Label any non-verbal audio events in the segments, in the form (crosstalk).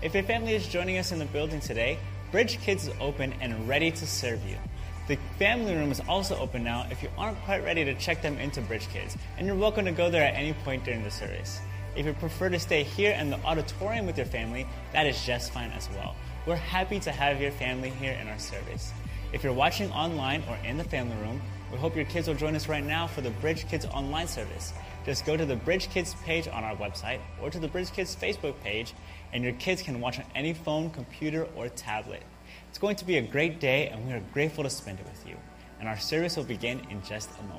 If your family is joining us in the building today, Bridge Kids is open and ready to serve you. The family room is also open now if you aren't quite ready to check them into Bridge Kids, and you're welcome to go there at any point during the service. If you prefer to stay here in the auditorium with your family, that is just fine as well. We're happy to have your family here in our service. If you're watching online or in the family room, we hope your kids will join us right now for the Bridge Kids online service. Just go to the Bridge Kids page on our website or to the Bridge Kids Facebook page, and your kids can watch on any phone, computer, or tablet. It's going to be a great day, and we are grateful to spend it with you. And our service will begin in just a moment.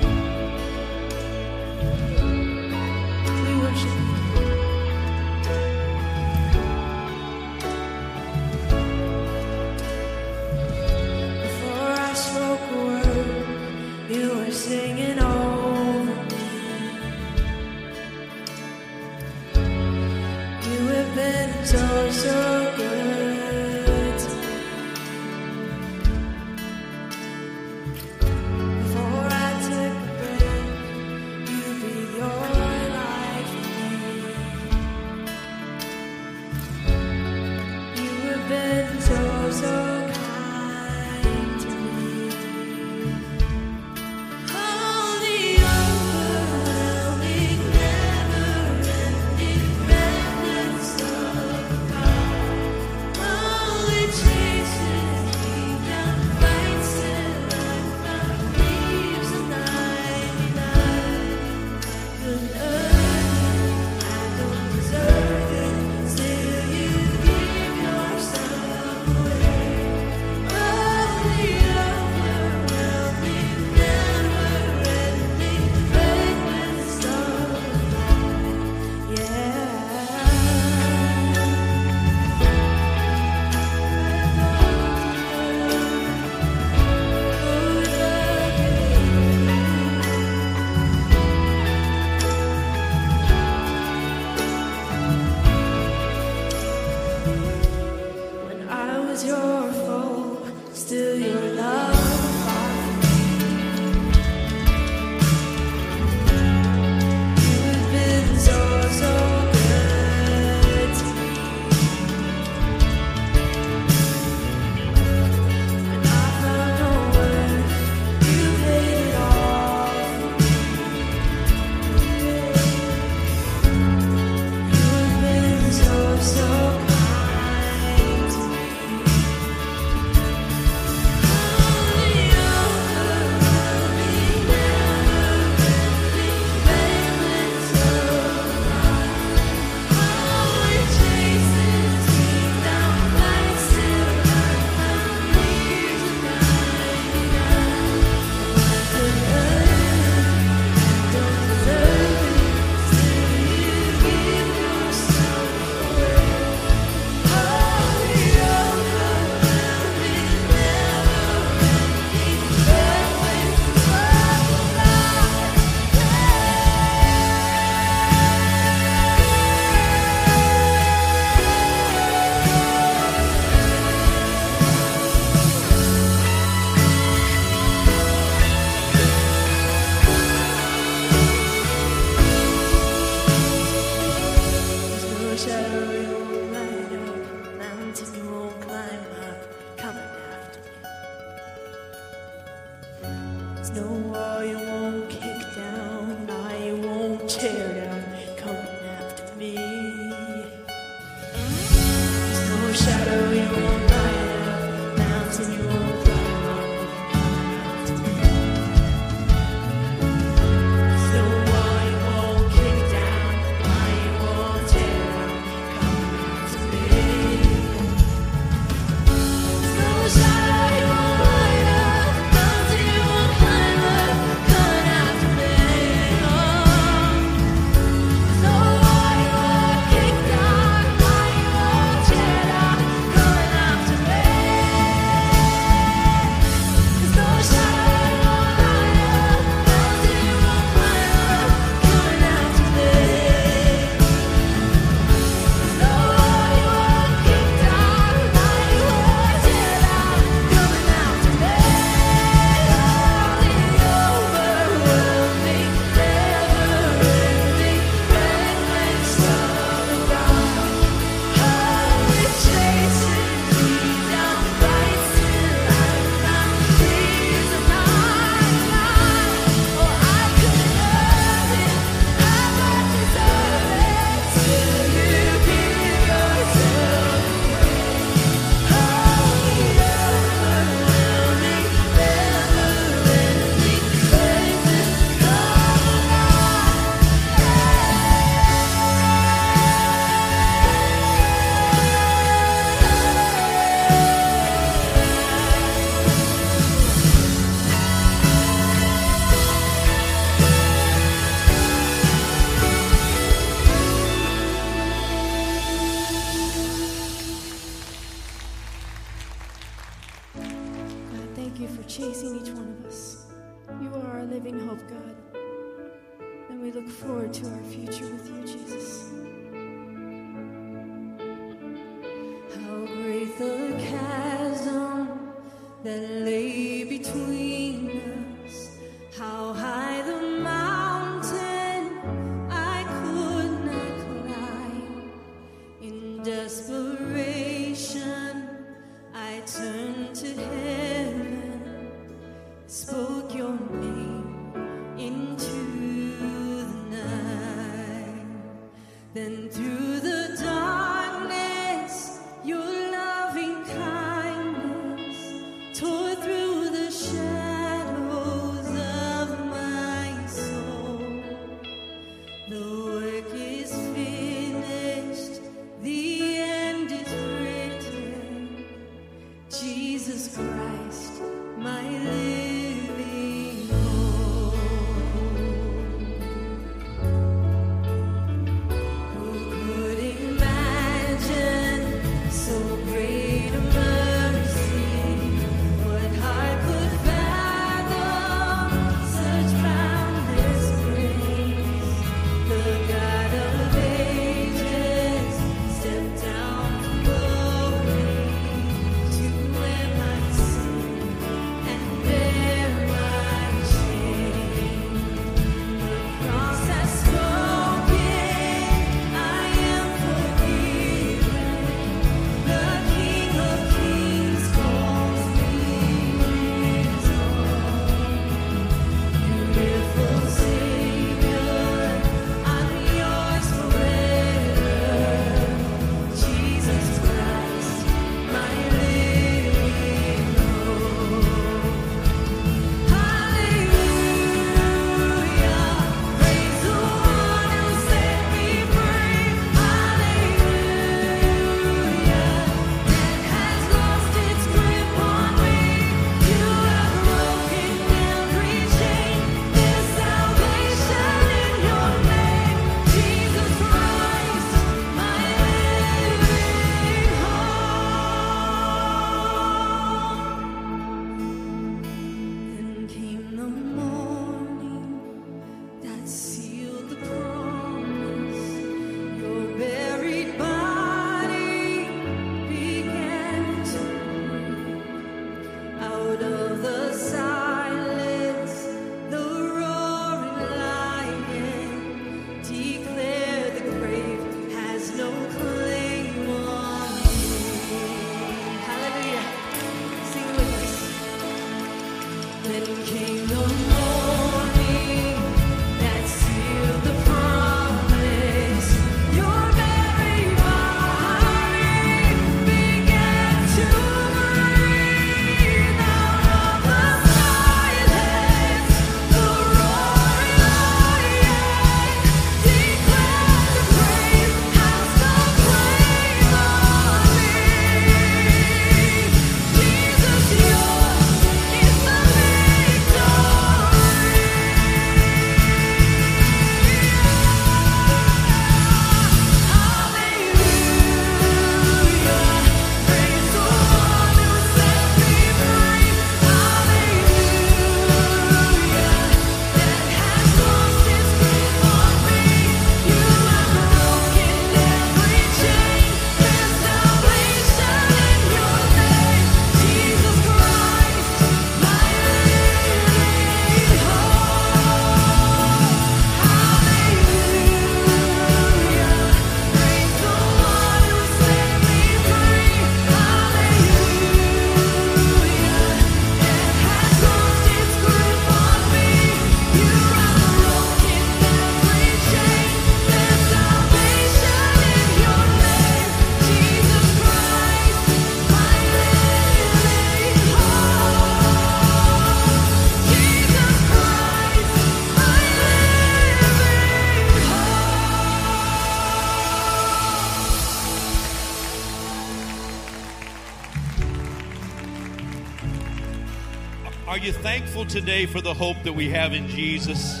Today for the hope that we have in Jesus?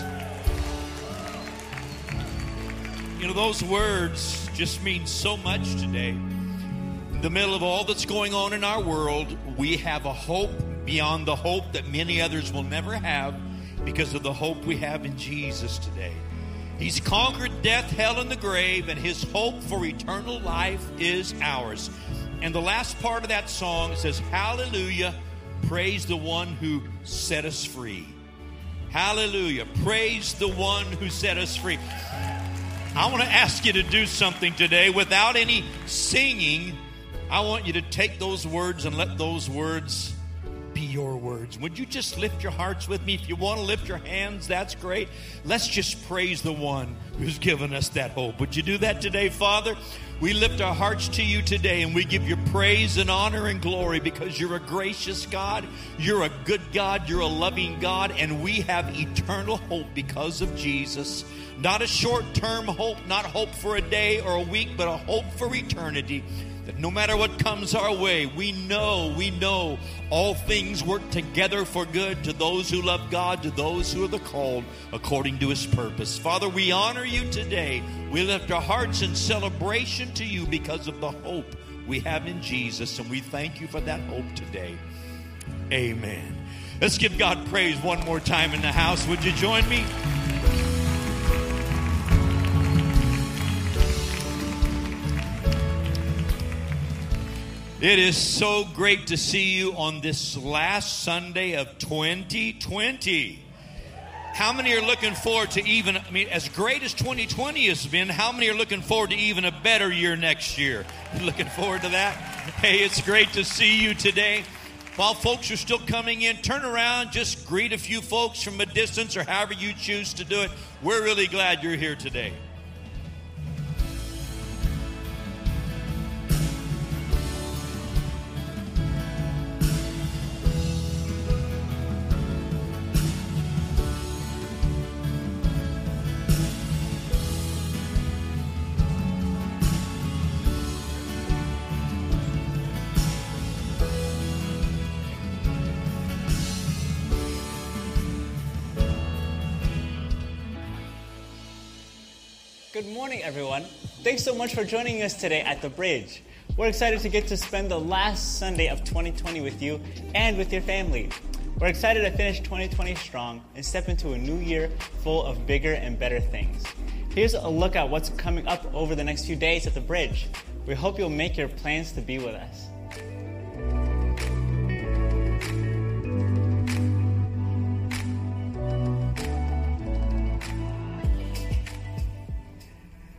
You know, those words just mean so much today. In the middle of all that's going on in our world, we have a hope beyond the hope that many others will never have because of the hope we have in Jesus today. He's conquered death, hell, and the grave, and his hope for eternal life is ours. And the last part of that song says, Hallelujah, praise the one who set us free. Hallelujah, praise the one who set us free. I want to ask you to do something today without any singing. I want you to take those words and let those words be your words. Would you just lift your hearts with me? If you want to lift your hands, that's great. Let's just praise the one who's given us that hope. Would you do that today, Father? We lift our hearts to you today and we give you praise and honor and glory because you're a gracious God, you're a good God, you're a loving God, and we have eternal hope because of Jesus. Not a short term hope, not hope for a day or a week, but a hope for eternity. That no matter what comes our way, we know, we know all things work together for good to those who love God, to those who are the called according to his purpose. Father, we honor you today. We lift our hearts in celebration to you because of the hope we have in Jesus, and we thank you for that hope today. Amen. Let's give God praise one more time in the house. Would you join me? It is so great to see you on this last Sunday of 2020. How many are looking forward to even, I mean, as great as 2020 has been, how many are looking forward to even a better year next year? (laughs) Looking forward to that? Hey, it's great to see you today. While folks are still coming in, turn around, just greet a few folks from a distance or however you choose to do it. We're really glad you're here today. Morning, everyone. Thanks so much for joining us today at the Bridge. We're excited to get to spend the last Sunday of 2020 with you and with your family. We're excited to finish 2020 strong and step into a new year full of bigger and better things. Here's a look at what's coming up over the next few days at the Bridge. We hope you'll make your plans to be with us.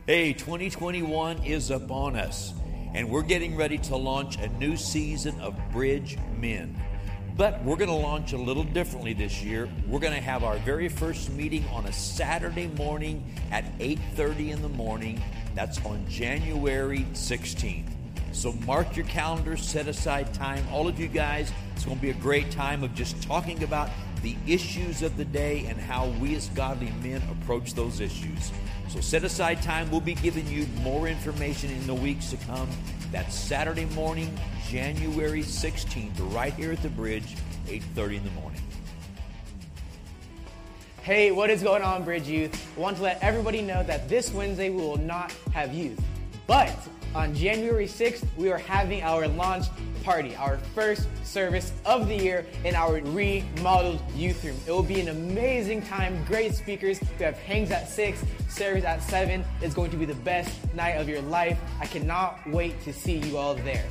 Hey, 2021 is upon us, and we're getting ready to launch a new season of Bridge Men. But we're going to launch a little differently this year. We're going to have our very first meeting on a Saturday morning at 8:30 in the morning. That's on January 16th. So mark your calendars, set aside time. All of you guys, it's going to be a great time of just talking about the issues of the day and how we as godly men approach those issues. So set aside time. We'll be giving you more information in the weeks to come. That's Saturday morning, January 16th, right here at the bridge, 8:30 in the morning. Hey, what is going on, Bridge Youth? I want to let everybody know that this Wednesday we will not have youth. But on January 6th, we are having our launch party, our first service of the year in our remodeled youth room. It will be an amazing time, great speakers. We have hangs at 6, service at 7. It's going to be the best night of your life. I cannot wait to see you all there.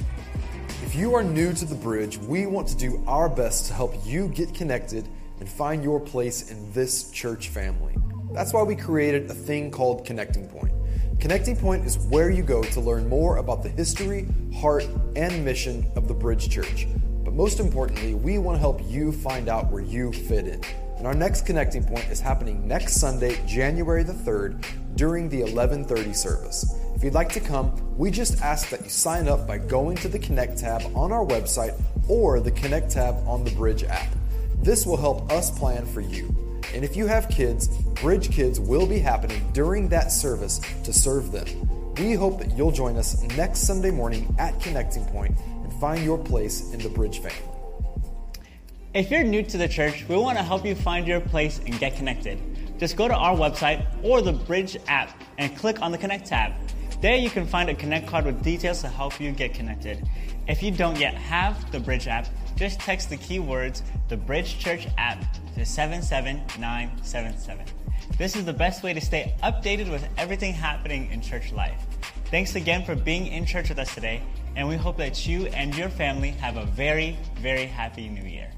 If you are new to the bridge, we want to do our best to help you get connected and find your place in this church family. That's why we created a thing called Connecting Point. Connecting Point is where you go to learn more about the history, heart, and mission of the Bridge Church. But most importantly, we want to help you find out where you fit in. And our next Connecting Point is happening next Sunday, January the 3rd, during the 11:30 service. If you'd like to come, we just ask that you sign up by going to the Connect tab on our website or the Connect tab on the Bridge app. This will help us plan for you. And if you have kids, Bridge Kids will be happening during that service to serve them. We hope that you'll join us next Sunday morning at Connecting Point and find your place in the Bridge family. If you're new to the church, we want to help you find your place and get connected. Just go to our website or the Bridge app and click on the Connect tab. There you can find a Connect card with details to help you get connected. If you don't yet have the Bridge app, just text the keywords the Bridge Church app to 77977. This is the best way to stay updated with everything happening in church life. Thanks again for being in church with us today, and we hope that you and your family have a very, very happy new year.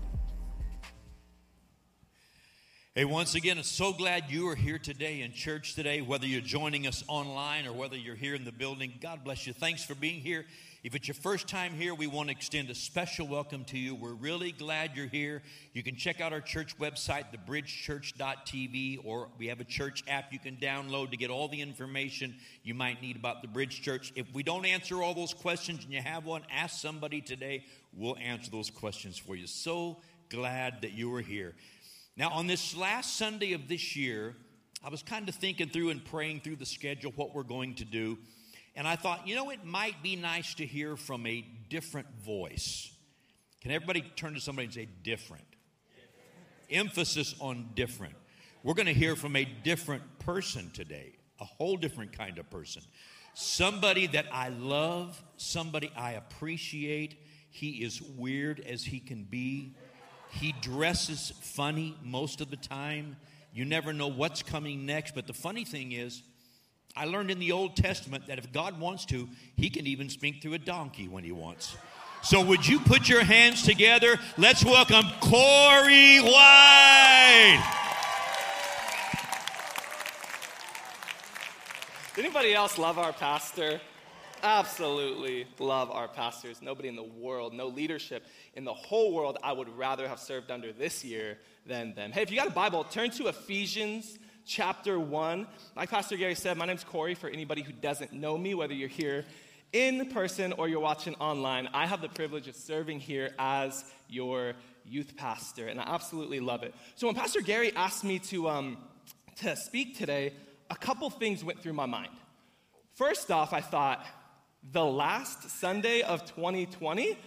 Hey, once again, I'm so glad you are here today in church today, whether you're joining us online or whether you're here in the building. God bless you. Thanks for being here. If it's your first time here, we want to extend a special welcome to you. We're really glad you're here. You can check out our church website, thebridgechurch.tv, or we have a church app you can download to get all the information you might need about the Bridge Church. If we don't answer all those questions and you have one, ask somebody today. We'll answer those questions for you. So glad that you are here. Now, on this last Sunday of this year, I was kind of thinking through and praying through the schedule, what we're going to do. And I thought, you know, it might be nice to hear from a different voice. Can everybody turn to somebody and say different? Emphasis on different. We're going to hear from a different person today, a whole different kind of person. Somebody that I love, somebody I appreciate. He is weird as he can be. He dresses funny most of the time. You never know what's coming next. But the funny thing is, I learned in the Old Testament that if God wants to, He can even speak through a donkey when He wants. So, would you put your hands together? Let's welcome Corey White. Anybody else love our pastor? Absolutely love our pastors. Nobody in the world, no leadership in the whole world I would rather have served under this year than them. Hey, if you got a Bible, turn to Ephesians chapter 1. Like Pastor Gary said, my name's Corey. For anybody who doesn't know me, whether you're here in person or you're watching online, I have the privilege of serving here as your youth pastor, and I absolutely love it. So when Pastor Gary asked me to, um, to speak today, a couple things went through my mind. First off, I thought, the last Sunday of 2020?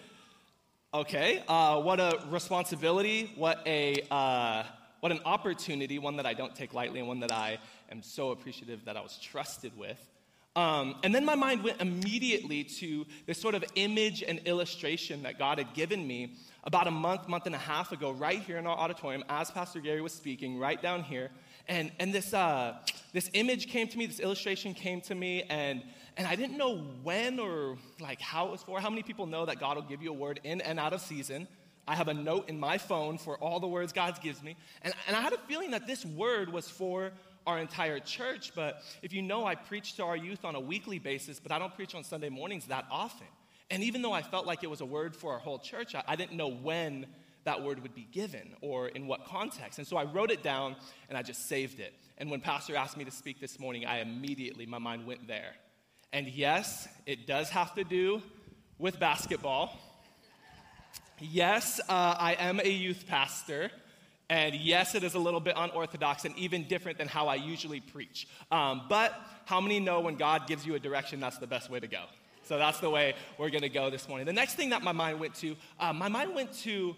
Okay, uh, what a responsibility, what, a, uh, what an opportunity, one that I don't take lightly and one that I am so appreciative that I was trusted with. Um, and then my mind went immediately to this sort of image and illustration that God had given me about a month, month and a half ago, right here in our auditorium, as Pastor Gary was speaking, right down here. And, and this, uh, this image came to me, this illustration came to me, and, and I didn't know when or like how it was for. How many people know that God will give you a word in and out of season? I have a note in my phone for all the words God gives me. And, and I had a feeling that this word was for our entire church. But if you know, I preach to our youth on a weekly basis, but I don't preach on Sunday mornings that often. And even though I felt like it was a word for our whole church, I, I didn't know when that word would be given or in what context. And so I wrote it down and I just saved it. And when Pastor asked me to speak this morning, I immediately, my mind went there. And yes, it does have to do with basketball. Yes, uh, I am a youth pastor. And yes, it is a little bit unorthodox and even different than how I usually preach. Um, but how many know when God gives you a direction, that's the best way to go? So that's the way we're going to go this morning. The next thing that my mind went to, uh, my mind went to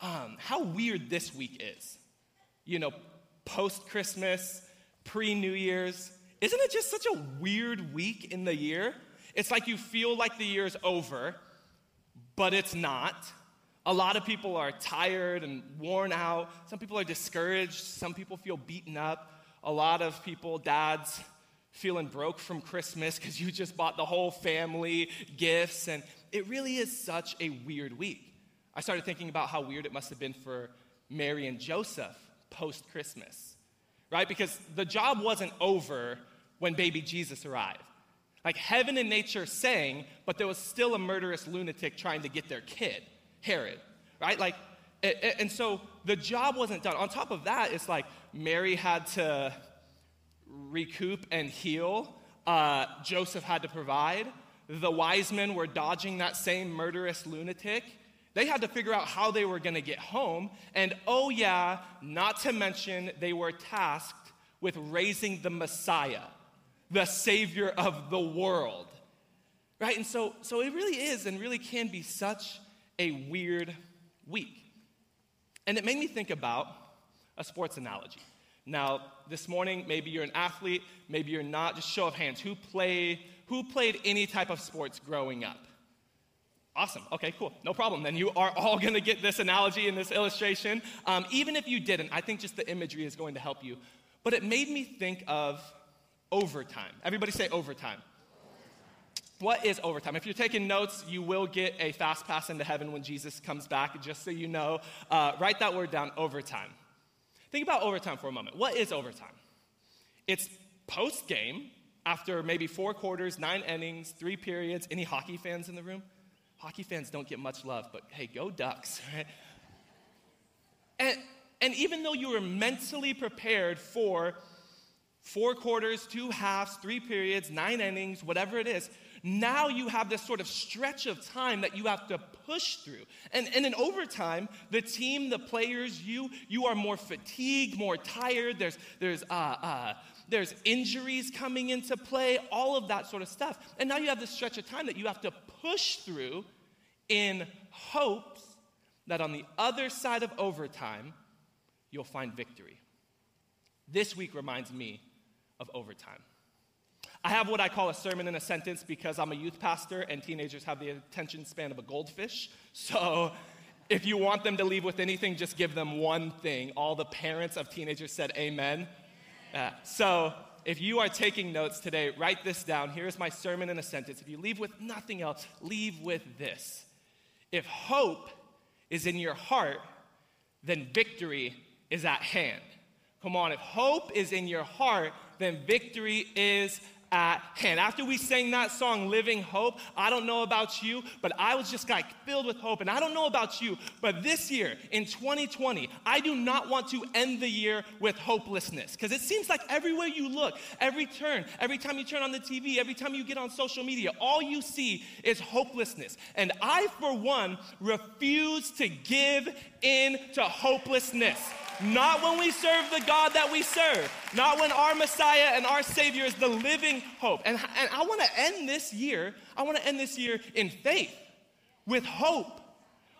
um, how weird this week is. You know, post Christmas, pre New Year's. Isn't it just such a weird week in the year? It's like you feel like the year's over, but it's not. A lot of people are tired and worn out. Some people are discouraged. Some people feel beaten up. A lot of people, dads, feeling broke from Christmas because you just bought the whole family gifts. And it really is such a weird week. I started thinking about how weird it must have been for Mary and Joseph post Christmas, right? Because the job wasn't over when baby Jesus arrived. Like heaven and nature sang, but there was still a murderous lunatic trying to get their kid, Herod, right? Like, and so the job wasn't done. On top of that, it's like Mary had to recoup and heal, uh, Joseph had to provide. The wise men were dodging that same murderous lunatic. They had to figure out how they were going to get home. And oh, yeah, not to mention, they were tasked with raising the Messiah, the Savior of the world. Right? And so, so it really is and really can be such a weird week. And it made me think about a sports analogy. Now, this morning, maybe you're an athlete, maybe you're not. Just show of hands. Who played, who played any type of sports growing up? Awesome. Okay, cool. No problem. Then you are all (laughs) going to get this analogy and this illustration. Um, even if you didn't, I think just the imagery is going to help you. But it made me think of overtime. Everybody say overtime. What is overtime? If you're taking notes, you will get a fast pass into heaven when Jesus comes back, just so you know. Uh, write that word down overtime. Think about overtime for a moment. What is overtime? It's post game, after maybe four quarters, nine innings, three periods. Any hockey fans in the room? Hockey fans don't get much love, but hey, go Ducks, (laughs) right? And, and even though you were mentally prepared for four quarters, two halves, three periods, nine innings, whatever it is, now you have this sort of stretch of time that you have to push through. And, and in overtime, the team, the players, you, you are more fatigued, more tired. There's, there's, uh, uh, there's injuries coming into play, all of that sort of stuff. And now you have this stretch of time that you have to push through in hopes that on the other side of overtime, you'll find victory. This week reminds me of overtime. I have what I call a sermon in a sentence because I'm a youth pastor and teenagers have the attention span of a goldfish. So if you want them to leave with anything, just give them one thing. All the parents of teenagers said amen. Uh, so if you are taking notes today, write this down. Here's my sermon in a sentence. If you leave with nothing else, leave with this. If hope is in your heart, then victory is at hand. Come on, if hope is in your heart, then victory is at hand. After we sang that song, Living Hope, I don't know about you, but I was just like filled with hope. And I don't know about you, but this year, in 2020, I do not want to end the year with hopelessness. Because it seems like everywhere you look, every turn, every time you turn on the TV, every time you get on social media, all you see is hopelessness. And I, for one, refuse to give in to hopelessness. Not when we serve the God that we serve. Not when our Messiah and our Savior is the living hope. And, and I want to end this year, I want to end this year in faith, with hope,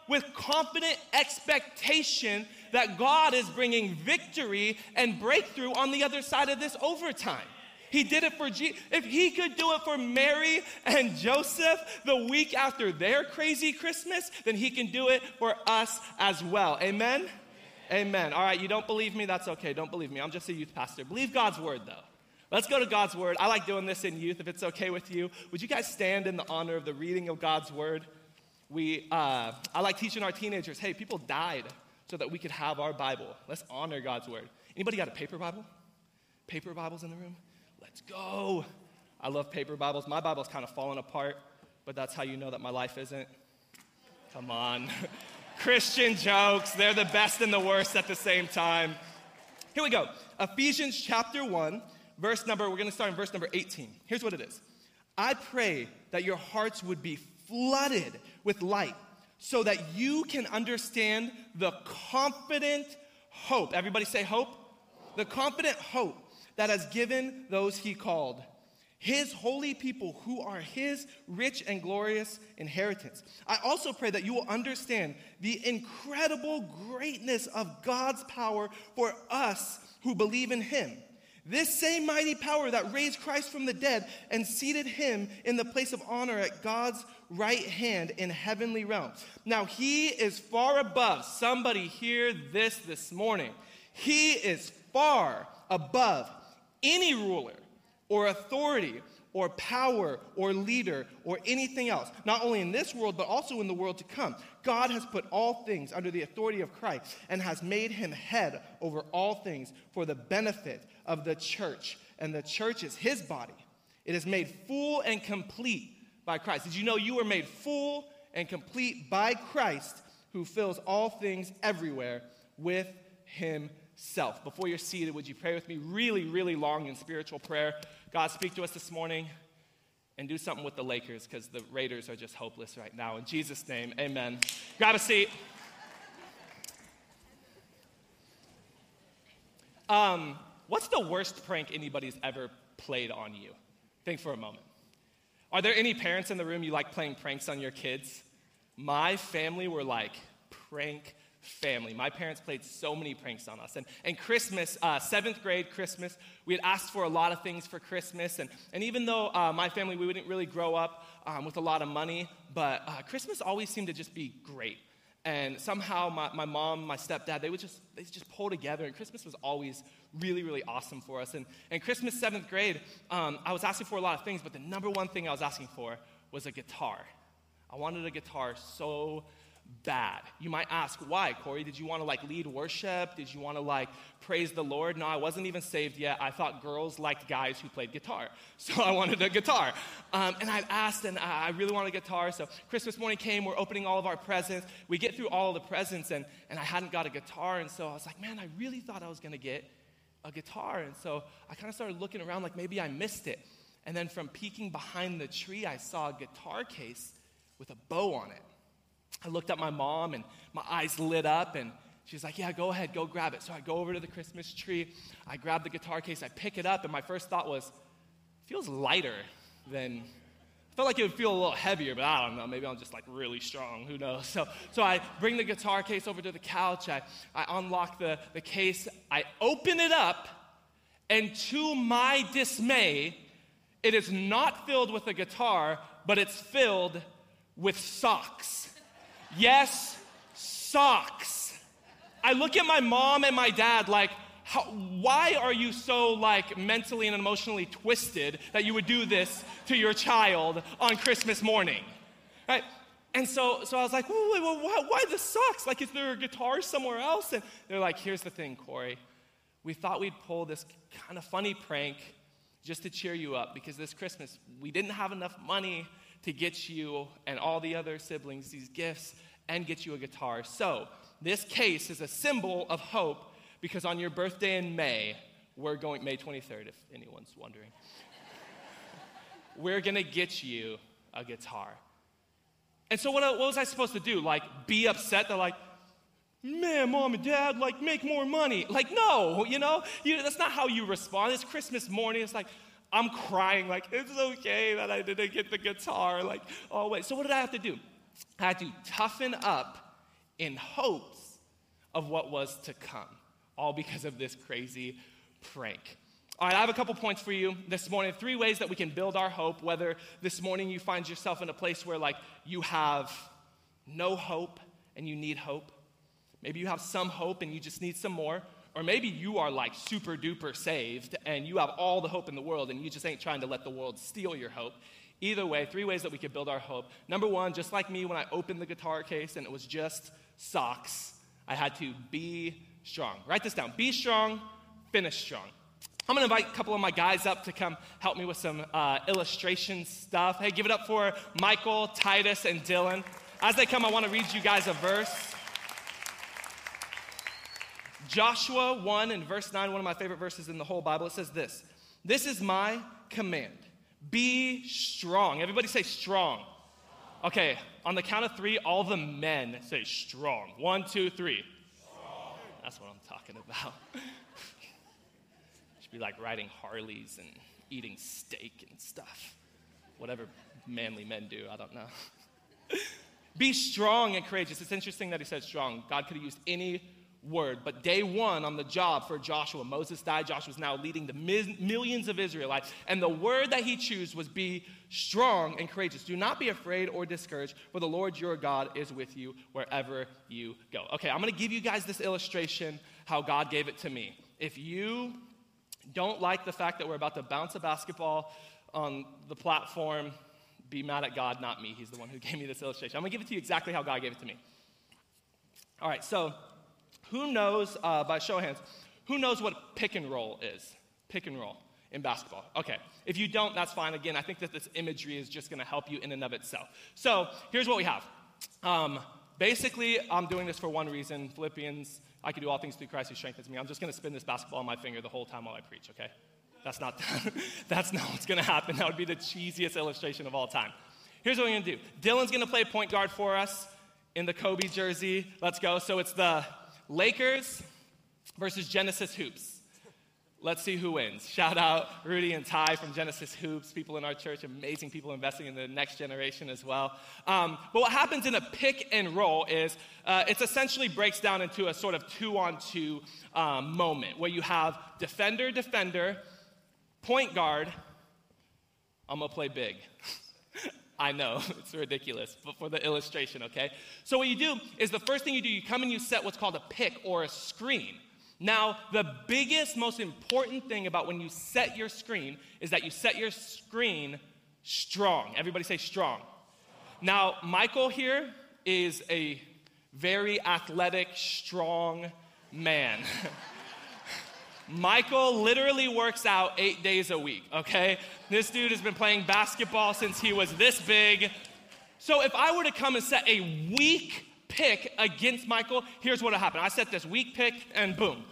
with confident expectation that God is bringing victory and breakthrough on the other side of this overtime. He did it for Jesus. If he could do it for Mary and Joseph the week after their crazy Christmas, then he can do it for us as well. Amen? Amen. All right, you don't believe me? That's okay. Don't believe me. I'm just a youth pastor. Believe God's word, though. Let's go to God's word. I like doing this in youth, if it's okay with you. Would you guys stand in the honor of the reading of God's word? We, uh, I like teaching our teenagers hey, people died so that we could have our Bible. Let's honor God's word. Anybody got a paper Bible? Paper Bibles in the room? Let's go. I love paper Bibles. My Bible's kind of falling apart, but that's how you know that my life isn't. Come on. (laughs) Christian jokes. They're the best and the worst at the same time. Here we go. Ephesians chapter 1, verse number, we're going to start in verse number 18. Here's what it is I pray that your hearts would be flooded with light so that you can understand the confident hope. Everybody say hope? The confident hope that has given those he called his holy people who are his rich and glorious inheritance. I also pray that you will understand the incredible greatness of God's power for us who believe in him. This same mighty power that raised Christ from the dead and seated him in the place of honor at God's right hand in heavenly realms. Now he is far above. Somebody hear this this morning. He is far above any ruler or authority or power or leader or anything else, not only in this world, but also in the world to come. God has put all things under the authority of Christ and has made him head over all things for the benefit of the church. And the church is his body. It is made full and complete by Christ. Did you know you were made full and complete by Christ who fills all things everywhere with himself? Before you're seated, would you pray with me really, really long in spiritual prayer? God, speak to us this morning and do something with the Lakers because the Raiders are just hopeless right now. In Jesus' name, amen. Grab a seat. Um, what's the worst prank anybody's ever played on you? Think for a moment. Are there any parents in the room you like playing pranks on your kids? My family were like prank family. My parents played so many pranks on us. And, and Christmas, uh, seventh grade Christmas, we had asked for a lot of things for Christmas. And, and even though uh, my family, we wouldn't really grow up um, with a lot of money, but uh, Christmas always seemed to just be great. And somehow my, my mom, my stepdad, they would just, they just pull together. And Christmas was always really, really awesome for us. And, and Christmas, seventh grade, um, I was asking for a lot of things, but the number one thing I was asking for was a guitar. I wanted a guitar so bad. You might ask, why, Corey? Did you want to like lead worship? Did you want to like praise the Lord? No, I wasn't even saved yet. I thought girls liked guys who played guitar. (laughs) So I wanted a guitar. Um, and I asked, and I really wanted a guitar. So Christmas morning came, we're opening all of our presents. We get through all the presents, and, and I hadn't got a guitar. And so I was like, man, I really thought I was going to get a guitar. And so I kind of started looking around like maybe I missed it. And then from peeking behind the tree, I saw a guitar case with a bow on it. I looked at my mom and my eyes lit up and she's like, Yeah, go ahead, go grab it. So I go over to the Christmas tree, I grab the guitar case, I pick it up, and my first thought was, feels lighter than I felt like it would feel a little heavier, but I don't know. Maybe I'm just like really strong. Who knows? So, so I bring the guitar case over to the couch. I, I unlock the, the case. I open it up. And to my dismay, it is not filled with a guitar, but it's filled with socks. Yes, socks. I look at my mom and my dad like, how, why are you so like mentally and emotionally twisted that you would do this to your child on Christmas morning? Right? And so, so I was like, wait, wait, wait, why, why the socks? Like, is there a guitar somewhere else? And they're like, here's the thing, Corey. We thought we'd pull this kind of funny prank just to cheer you up because this Christmas we didn't have enough money to get you and all the other siblings these gifts and get you a guitar. So, this case is a symbol of hope because on your birthday in May, we're going, May 23rd, if anyone's wondering, (laughs) we're gonna get you a guitar. And so, what, what was I supposed to do? Like, be upset? They're like, man, mom and dad, like, make more money. Like, no, you know, you, that's not how you respond. It's Christmas morning. It's like, I'm crying, like, it's okay that I didn't get the guitar. Like, oh, wait. So, what did I have to do? I had to toughen up in hopes of what was to come, all because of this crazy prank. All right, I have a couple points for you this morning. Three ways that we can build our hope, whether this morning you find yourself in a place where, like, you have no hope and you need hope. Maybe you have some hope and you just need some more. Or maybe you are like super duper saved and you have all the hope in the world and you just ain't trying to let the world steal your hope. Either way, three ways that we could build our hope. Number one, just like me when I opened the guitar case and it was just socks, I had to be strong. Write this down be strong, finish strong. I'm gonna invite a couple of my guys up to come help me with some uh, illustration stuff. Hey, give it up for Michael, Titus, and Dylan. As they come, I wanna read you guys a verse. Joshua 1 and verse 9, one of my favorite verses in the whole Bible, it says this This is my command be strong. Everybody say strong. Okay, on the count of three, all the men say strong. One, two, three. Strong. That's what I'm talking about. (laughs) Should be like riding Harleys and eating steak and stuff. Whatever manly men do, I don't know. (laughs) be strong and courageous. It's interesting that he said strong. God could have used any word. But day one on the job for Joshua, Moses died. Joshua's now leading the millions of Israelites. And the word that he chose was be strong and courageous. Do not be afraid or discouraged, for the Lord your God is with you wherever you go. Okay, I'm going to give you guys this illustration how God gave it to me. If you don't like the fact that we're about to bounce a basketball on the platform, be mad at God, not me. He's the one who gave me this illustration. I'm going to give it to you exactly how God gave it to me. All right, so who knows, uh, by show of hands, who knows what pick and roll is? Pick and roll in basketball. Okay. If you don't, that's fine. Again, I think that this imagery is just going to help you in and of itself. So here's what we have. Um, basically, I'm doing this for one reason Philippians, I can do all things through Christ who strengthens me. I'm just going to spin this basketball on my finger the whole time while I preach, okay? That's not, (laughs) that's not what's going to happen. That would be the cheesiest illustration of all time. Here's what we're going to do Dylan's going to play point guard for us in the Kobe jersey. Let's go. So it's the Lakers versus Genesis Hoops. Let's see who wins. Shout out Rudy and Ty from Genesis Hoops, people in our church, amazing people investing in the next generation as well. Um, but what happens in a pick and roll is uh, it essentially breaks down into a sort of two on two um, moment where you have defender, defender, point guard. I'm gonna play big. (laughs) I know, (laughs) it's ridiculous, but for the illustration, okay? So, what you do is the first thing you do, you come and you set what's called a pick or a screen. Now, the biggest, most important thing about when you set your screen is that you set your screen strong. Everybody say strong. Now, Michael here is a very athletic, strong man. (laughs) Michael literally works out eight days a week, okay? This dude has been playing basketball since he was this big. So if I were to come and set a weak pick against Michael, here's what would happen. I set this weak pick, and boom.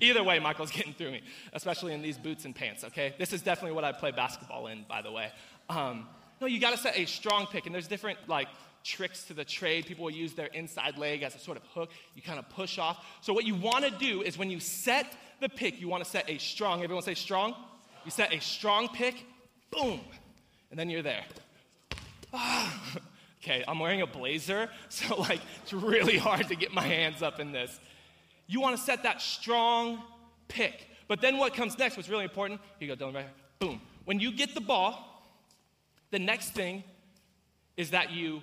Either way, Michael's (laughs) getting through me, especially in these boots and pants, okay? This is definitely what I play basketball in, by the way. Um, no, you gotta set a strong pick, and there's different, like, tricks to the trade. People will use their inside leg as a sort of hook. You kind of push off. So, what you wanna do is when you set the pick, you wanna set a strong, everyone say strong? You set a strong pick, boom, and then you're there. (sighs) Okay, I'm wearing a blazer, (laughs) so like it's really hard to get my hands up in this. You want to set that strong pick. But then what comes next, what's really important, here you go, Dylan, right here. Boom. When you get the ball, the next thing is that you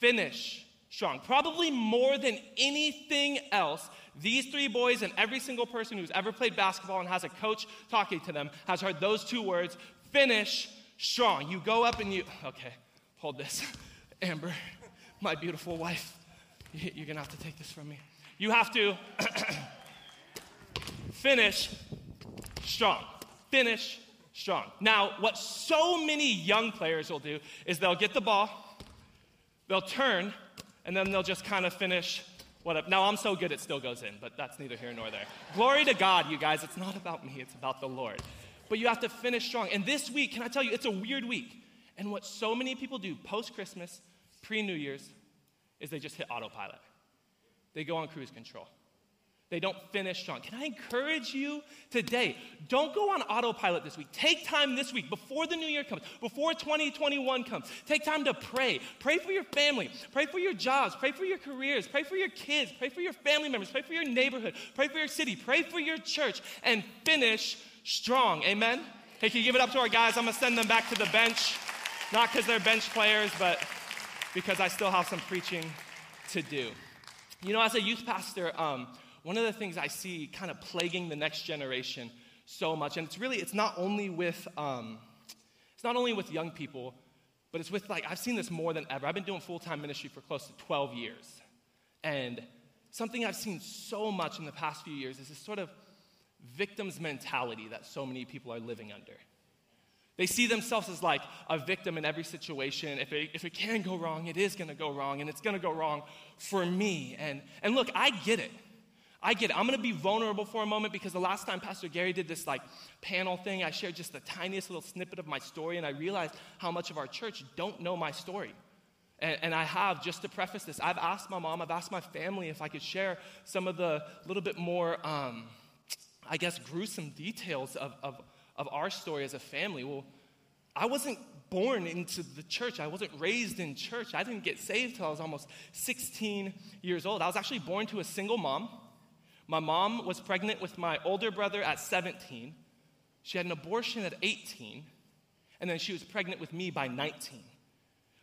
finish strong. Probably more than anything else, these three boys and every single person who's ever played basketball and has a coach talking to them has heard those two words finish strong. You go up and you, okay, hold this. (laughs) Amber, my beautiful wife, you're gonna have to take this from me. You have to (clears throat) finish strong. Finish strong. Now, what so many young players will do is they'll get the ball, they'll turn, and then they'll just kind of finish what Now, I'm so good it still goes in, but that's neither here nor there. Glory to God, you guys. It's not about me, it's about the Lord. But you have to finish strong. And this week, can I tell you, it's a weird week. And what so many people do post Christmas, pre New Year's, is they just hit autopilot. They go on cruise control. They don't finish strong. Can I encourage you today? Don't go on autopilot this week. Take time this week before the new year comes, before 2021 comes. Take time to pray. Pray for your family. Pray for your jobs. Pray for your careers. Pray for your kids. Pray for your family members. Pray for your neighborhood. Pray for your city. Pray for your church and finish strong. Amen? Hey, can you give it up to our guys? I'm going to send them back to the bench. Not because they're bench players, but because I still have some preaching to do. You know, as a youth pastor, um, one of the things I see kind of plaguing the next generation so much, and it's really, it's not only with, um, it's not only with young people, but it's with like, I've seen this more than ever. I've been doing full time ministry for close to 12 years. And something I've seen so much in the past few years is this sort of victim's mentality that so many people are living under. They see themselves as like a victim in every situation. If it, if it can go wrong, it is going to go wrong, and it's going to go wrong for me. And, and look, I get it. I get it. I'm going to be vulnerable for a moment because the last time Pastor Gary did this like panel thing, I shared just the tiniest little snippet of my story, and I realized how much of our church don't know my story. And, and, I have, just to preface this, I've asked my mom, I've asked my family if I could share some of the little bit more, um, I guess, gruesome details of, of, of our story as a family. Well, I wasn't born into the church. I wasn't raised in church. I didn't get saved till I was almost 16 years old. I was actually born to a single mom. My mom was pregnant with my older brother at 17. She had an abortion at 18, and then she was pregnant with me by 19.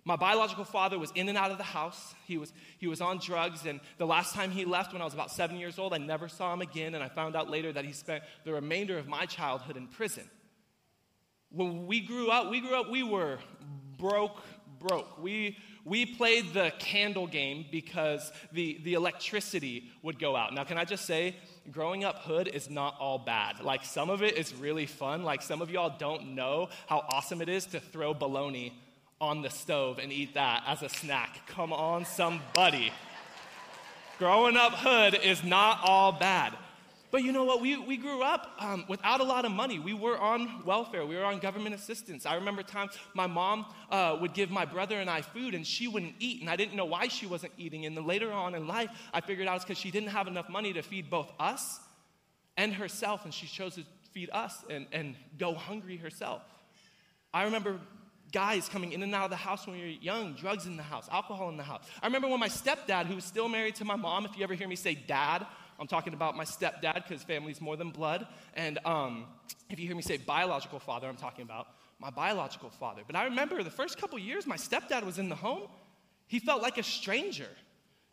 My biological father was in and out of the house. He was, he was on drugs, and the last time he left when I was about seven years old, I never saw him again, and I found out later that he spent the remainder of my childhood in prison. When we grew up, we grew up, we were broke, broke. We, we played the candle game because the, the electricity would go out. Now, can I just say, growing up hood is not all bad. Like, some of it is really fun. Like, some of y'all don't know how awesome it is to throw bologna on the stove and eat that as a snack. Come on, somebody. Growing up hood is not all bad. But you know what? We, we grew up um, without a lot of money. We were on welfare, we were on government assistance. I remember times my mom uh, would give my brother and I food and she wouldn't eat, and I didn't know why she wasn't eating. And then later on in life, I figured out it's because she didn't have enough money to feed both us and herself, and she chose to feed us and, and go hungry herself. I remember guys coming in and out of the house when we were young, drugs in the house, alcohol in the house. I remember when my stepdad, who was still married to my mom, if you ever hear me say dad, I'm talking about my stepdad because family's more than blood. And um, if you hear me say biological father, I'm talking about my biological father. But I remember the first couple years my stepdad was in the home, he felt like a stranger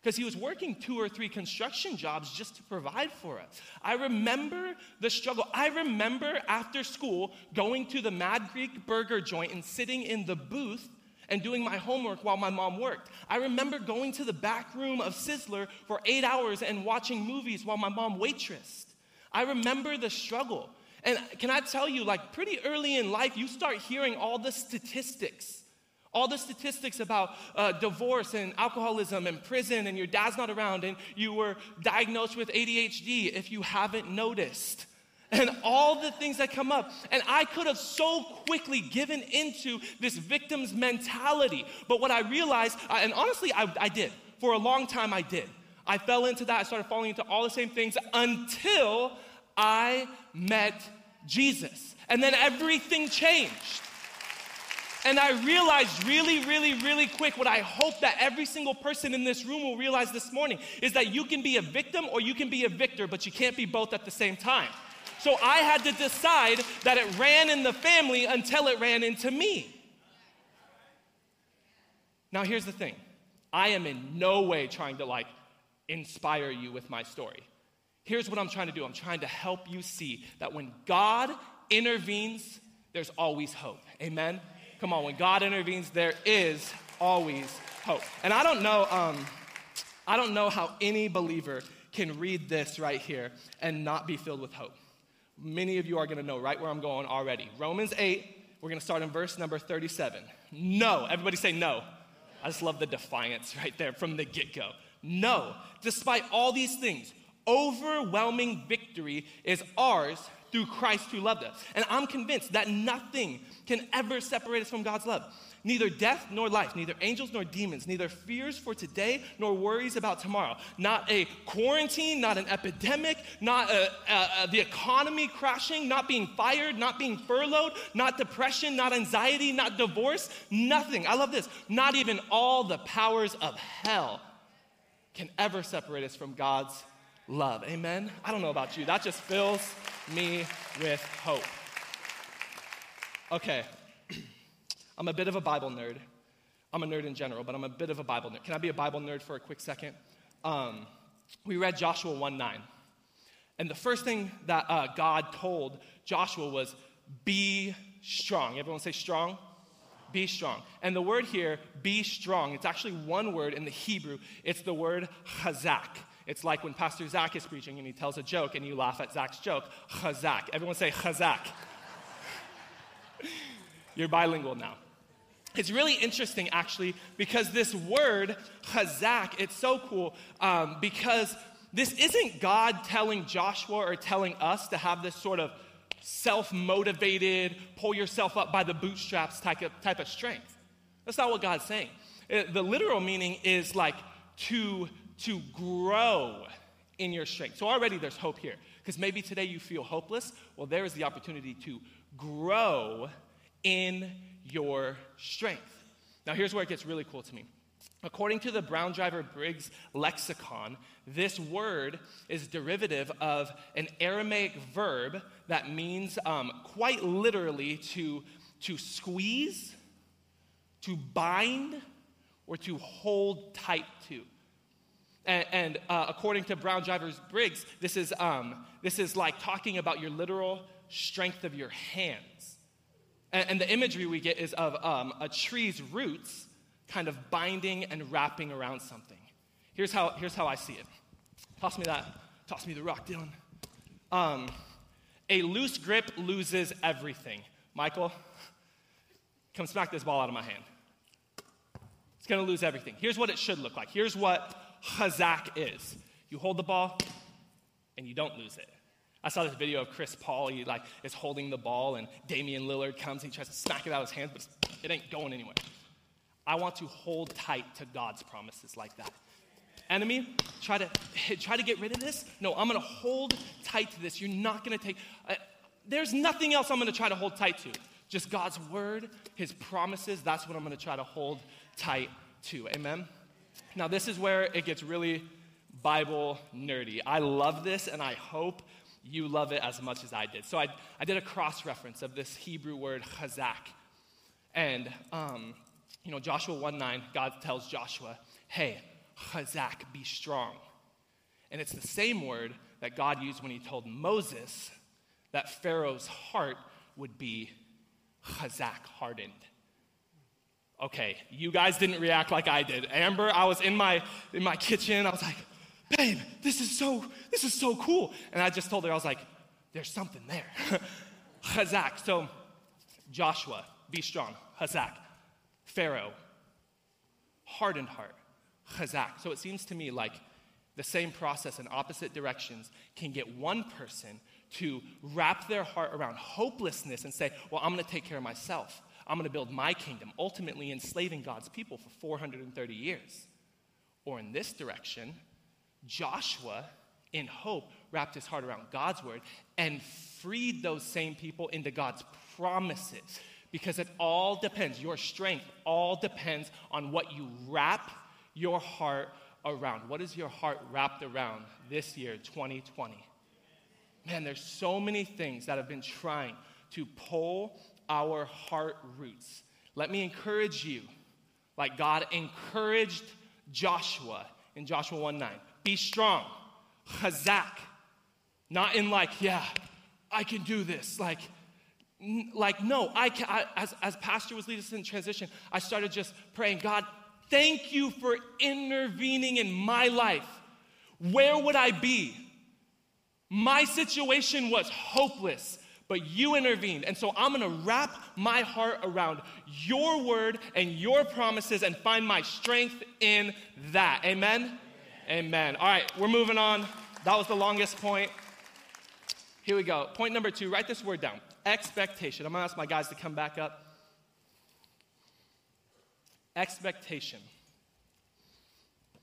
because he was working two or three construction jobs just to provide for us. I remember the struggle. I remember after school going to the Mad Greek burger joint and sitting in the booth and doing my homework while my mom worked. I remember going to the back room of Sizzler for eight hours and watching movies while my mom waitressed. I remember the struggle. And can I tell you, like pretty early in life, you start hearing all the statistics all the statistics about uh, divorce and alcoholism and prison, and your dad's not around, and you were diagnosed with ADHD if you haven't noticed. And all the things that come up. And I could have so quickly given into this victim's mentality. But what I realized, and honestly, I, I did. For a long time, I did. I fell into that. I started falling into all the same things until I met Jesus. And then everything changed. And I realized really, really, really quick what I hope that every single person in this room will realize this morning is that you can be a victim or you can be a victor, but you can't be both at the same time. So I had to decide that it ran in the family until it ran into me. Now, here's the thing I am in no way trying to like inspire you with my story. Here's what I'm trying to do I'm trying to help you see that when God intervenes, there's always hope. Amen? Come on, when God intervenes, there is always hope. And I don't know, um, I don't know how any believer can read this right here and not be filled with hope. Many of you are going to know right where I'm going already. Romans 8, we're going to start in verse number 37. No. Everybody say no. I just love the defiance right there from the get go. No. Despite all these things, overwhelming victory is ours through Christ who loved us. And I'm convinced that nothing can ever separate us from God's love. Neither death nor life, neither angels nor demons, neither fears for today nor worries about tomorrow. Not a quarantine, not an epidemic, not a, a, a, the economy crashing, not being fired, not being furloughed, not depression, not anxiety, not divorce, nothing. I love this. Not even all the powers of hell can ever separate us from God's love. Amen? I don't know about you. That just fills me with hope. Okay, I'm a bit of a Bible nerd. I'm a nerd in general, but I'm a bit of a Bible nerd. Can I be a Bible nerd for a quick second? Um, we read Joshua 1 9. And the first thing that uh, God told Joshua was, be strong. Everyone say strong? Be strong. And the word here, be strong, it's actually one word in the Hebrew. It's the word chazak. It's like when Pastor Zach is preaching and he tells a joke and you laugh at Zach's joke. Chazak. Everyone say chazak. (laughs) You're bilingual now. It's really interesting, actually, because this word, chazak, it's so cool um, because this isn't God telling Joshua or telling us to have this sort of self motivated, pull yourself up by the bootstraps type of, type of strength. That's not what God's saying. It, the literal meaning is like to to grow in your strength. So already there's hope here. Because maybe today you feel hopeless. Well, there is the opportunity to grow in your strength. Now, here's where it gets really cool to me. According to the Brown Driver Briggs lexicon, this word is derivative of an Aramaic verb that means um, quite literally to, to squeeze, to bind, or to hold tight to. And, and uh, according to Brown Driver Briggs, this is, um, this is like talking about your literal strength of your hands. And, and the imagery we get is of um, a tree's roots kind of binding and wrapping around something. Here's how, here's how I see it. Toss me that. Toss me the rock, Dylan. Um, a loose grip loses everything. Michael, come smack this ball out of my hand. It's going to lose everything. Here's what it should look like. Here's what chazak is. You hold the ball and you don't lose it. I saw this video of Chris Paul. He like is holding the ball, and Damian Lillard comes. And he tries to smack it out of his hands, but it ain't going anywhere. I want to hold tight to God's promises like that. Enemy, try to (laughs) try to get rid of this. No, I'm going to hold tight to this. You're not going to take. Uh, there's nothing else I'm going to try to hold tight to. Just God's word, His promises. That's what I'm going to try to hold tight to. Amen. Now, this is where it gets really Bible nerdy. I love this, and I hope you love it as much as I did. So I, I did a cross reference of this Hebrew word chazak. And, um, you know, Joshua 1 9, God tells Joshua, hey, chazak, be strong. And it's the same word that God used when he told Moses that Pharaoh's heart would be chazak, hardened. Okay, you guys didn't react like I did. Amber, I was in my, in my kitchen, I was like, babe, this is so, this is so cool. And I just told her, I was like, there's something there. (laughs) Chazak. So Joshua, be strong. Hazak. Pharaoh, hardened heart. Chazak. So it seems to me like the same process in opposite directions can get one person to wrap their heart around hopelessness and say, Well, I'm going to take care of myself. I'm going to build my kingdom, ultimately enslaving God's people for 430 years. Or in this direction, Joshua, in hope, wrapped his heart around God's word and freed those same people into God's promises. Because it all depends, your strength all depends on what you wrap your heart around. What is your heart wrapped around this year, 2020? Man, there's so many things that have been trying to pull our heart roots. Let me encourage you, like God encouraged Joshua in Joshua 1 9. Be strong. Chazak. Not in like, yeah, I can do this. Like, like no, I can. I, as, as pastor was leading us in transition, I started just praying, God, thank you for intervening in my life. Where would I be? My situation was hopeless, but you intervened. And so I'm gonna wrap my heart around your word and your promises and find my strength in that. Amen? Amen. All right, we're moving on. That was the longest point. Here we go. Point number two write this word down expectation. I'm going to ask my guys to come back up. Expectation.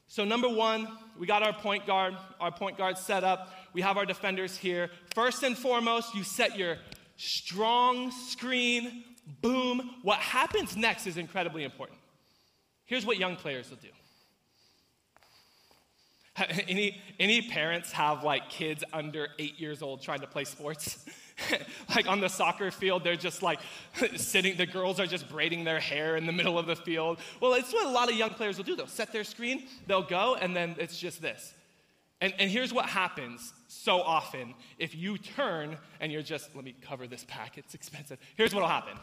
So, number one, we got our point guard, our point guard set up. We have our defenders here. First and foremost, you set your strong screen, boom. What happens next is incredibly important. Here's what young players will do (laughs) any, any parents have like kids under eight years old trying to play sports? (laughs) like on the soccer field, they're just like (laughs) sitting, the girls are just braiding their hair in the middle of the field. Well, it's what a lot of young players will do. They'll set their screen, they'll go, and then it's just this. And, and here's what happens so often if you turn and you're just, let me cover this pack, it's expensive. Here's what'll happen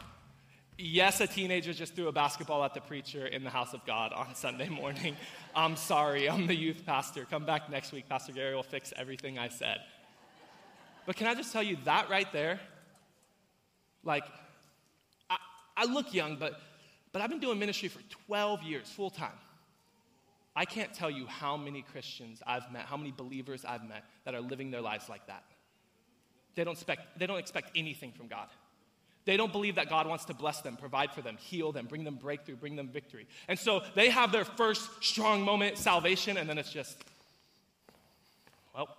Yes, a teenager just threw a basketball at the preacher in the house of God on Sunday morning. (laughs) I'm sorry, I'm the youth pastor. Come back next week. Pastor Gary will fix everything I said. But can I just tell you that right there? Like, I, I look young, but, but I've been doing ministry for 12 years, full time. I can't tell you how many Christians I've met, how many believers I've met that are living their lives like that. They don't expect, they don't expect anything from God. They don't believe that God wants to bless them, provide for them, heal them, bring them breakthrough, bring them victory. And so they have their first strong moment, salvation, and then it's just, well,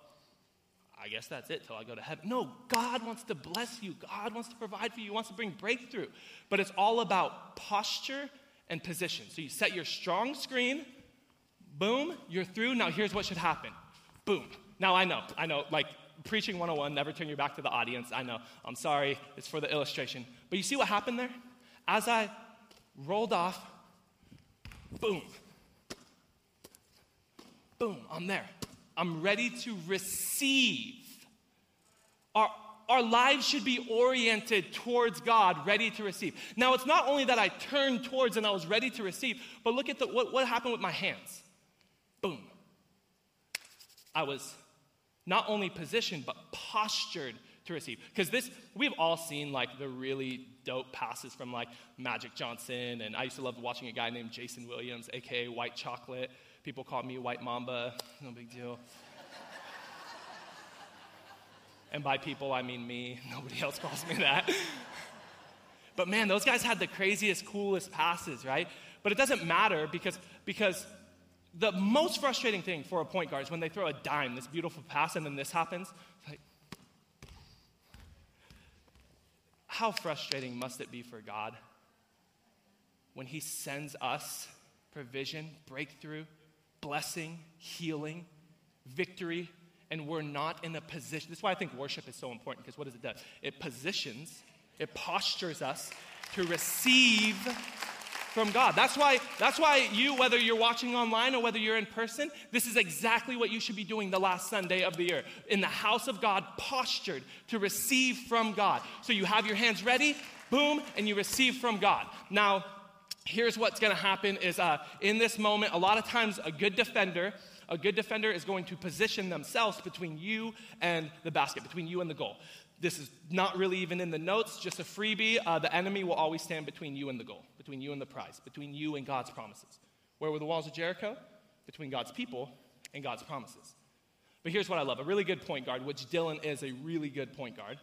I guess that's it till I go to heaven. No, God wants to bless you. God wants to provide for you. He wants to bring breakthrough. But it's all about posture and position. So you set your strong screen, boom, you're through. Now here's what should happen. Boom. Now I know, I know, like preaching 101, never turn your back to the audience. I know, I'm sorry, it's for the illustration. But you see what happened there? As I rolled off, boom, boom, I'm there. I'm ready to receive. Our, our lives should be oriented towards God, ready to receive. Now, it's not only that I turned towards and I was ready to receive, but look at the, what, what happened with my hands. Boom. I was not only positioned, but postured to receive. Because this, we've all seen like the really dope passes from like Magic Johnson, and I used to love watching a guy named Jason Williams, aka White Chocolate. People call me White Mamba, no big deal. and by people, I mean me. Nobody else calls me that. but man, those guys had the craziest, coolest passes, right? But it doesn't matter because, because the most frustrating thing for a point guard is when they throw a dime, this beautiful pass, and then this happens. Like, how frustrating must it be for God when He sends us provision, breakthrough, blessing, healing, victory, and we're not in a position? This is why I think worship is so important because what does it do? It positions, it postures us to receive from God. That's why, that's why you, whether you're watching online or whether you're in person, this is exactly what you should be doing the last Sunday of the year. In the house of God, postured to receive from God. So you have your hands ready, boom, and you receive from God. Now, here's what's gonna happen is uh, in this moment, a lot of times a good defender, a good defender is going to position themselves between you and the basket, between you and the goal. This is not really even in the notes, just a freebie. Uh, the enemy will always stand between you and the goal, between you and the prize, between you and God's promises. Where were the walls of Jericho? Between God's people and God's promises. But here's what I love a really good point guard, which Dylan is a really good point guard.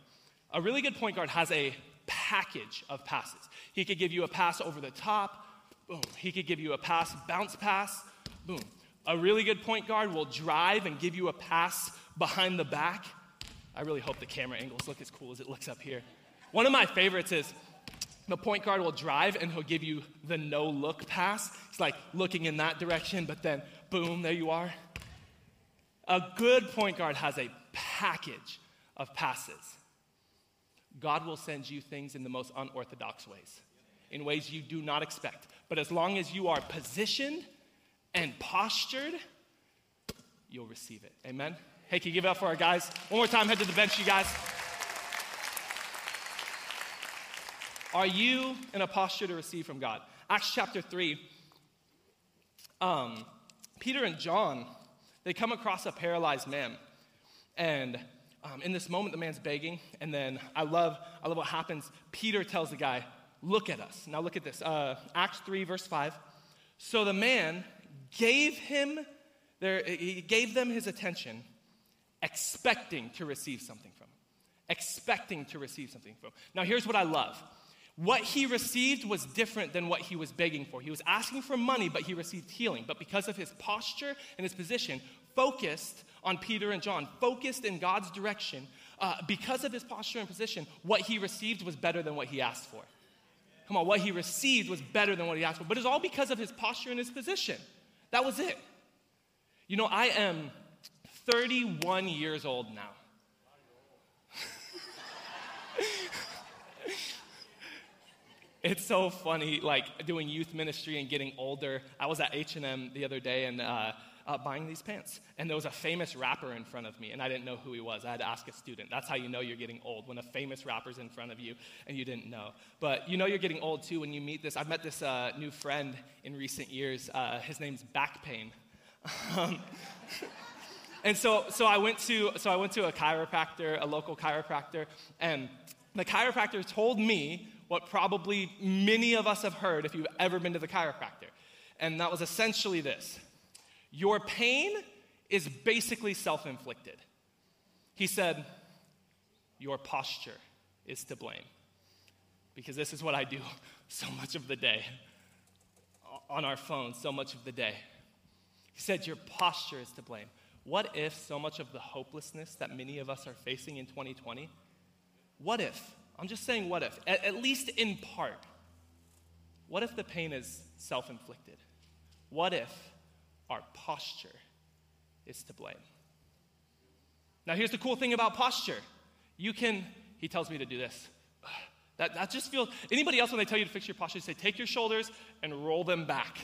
A really good point guard has a package of passes. He could give you a pass over the top, boom. He could give you a pass, bounce pass, boom. A really good point guard will drive and give you a pass behind the back I really hope the camera angles look as cool as it looks up here. One of my favorites is the point guard will drive and he'll give you the no look pass. It's like looking in that direction, but then boom, there you are. A good point guard has a package of passes. God will send you things in the most unorthodox ways, in ways you do not expect. But as long as you are positioned and postured, you'll receive it. Amen? Hey, can you give it up for our guys? One more time, head to the bench, you guys. Are you in a posture to receive from God? Acts chapter 3, um, Peter and John, they come across a paralyzed man. And um, in this moment, the man's begging. And then I love, I love what happens. Peter tells the guy, Look at us. Now look at this. Uh, Acts 3, verse 5. So the man gave him their, he gave them his attention expecting to receive something from him. Expecting to receive something from him. Now, here's what I love. What he received was different than what he was begging for. He was asking for money, but he received healing. But because of his posture and his position, focused on Peter and John, focused in God's direction, uh, because of his posture and position, what he received was better than what he asked for. Come on, what he received was better than what he asked for. But it's all because of his posture and his position. That was it. You know, I am 31 years old now. (laughs) it's so funny, like doing youth ministry and getting older. I was at H&M the other day and uh, uh, buying these pants, and there was a famous rapper in front of me, and I didn't know who he was. I had to ask a student. That's how you know you're getting old when a famous rapper's in front of you and you didn't know. But you know you're getting old too when you meet this. I've met this uh, new friend in recent years. Uh, his name's Back Pain. (laughs) Um, and so, so I went to so I went to a chiropractor, a local chiropractor, and the chiropractor told me what probably many of us have heard if you've ever been to the chiropractor. And that was essentially this. Your pain is basically self-inflicted. He said, your posture is to blame. Because this is what I do (laughs) so much of the day on our phones, so much of the day. He said, Your posture is to blame. What if so much of the hopelessness that many of us are facing in 2020, what if, I'm just saying what if, at, at least in part, what if the pain is self inflicted? What if our posture is to blame? Now, here's the cool thing about posture. You can, he tells me to do this. (sighs) That, that just feels, anybody else when they tell you to fix your posture, say, take your shoulders and roll them back.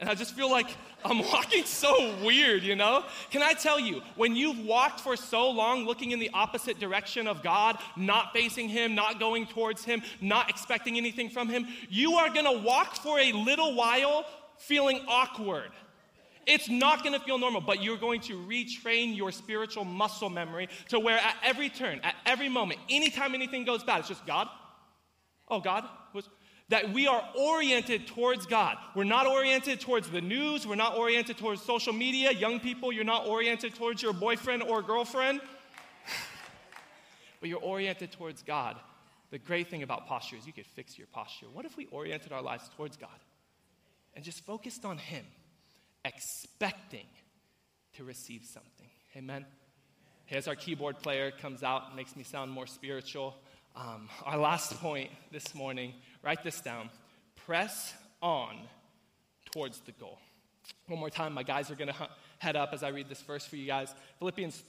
And I just feel like I'm (laughs) walking so weird, you know? Can I tell you, when you've walked for so long looking in the opposite direction of God, not facing Him, not going towards Him, not expecting anything from Him, you are gonna walk for a little while feeling awkward. It's not gonna feel normal, but you're going to retrain your spiritual muscle memory to where at every turn, at every moment, anytime anything goes bad, it's just God. Oh, God? That we are oriented towards God. We're not oriented towards the news, we're not oriented towards social media. Young people, you're not oriented towards your boyfriend or girlfriend, but you're oriented towards God. The great thing about posture is you could fix your posture. What if we oriented our lives towards God and just focused on Him expecting to receive something. Amen. Here's our keyboard player comes out, makes me sound more spiritual. Um, our last point this morning, write this down. Press on towards the goal. One more time, my guys are going to head up as I read this verse for you guys. Philippians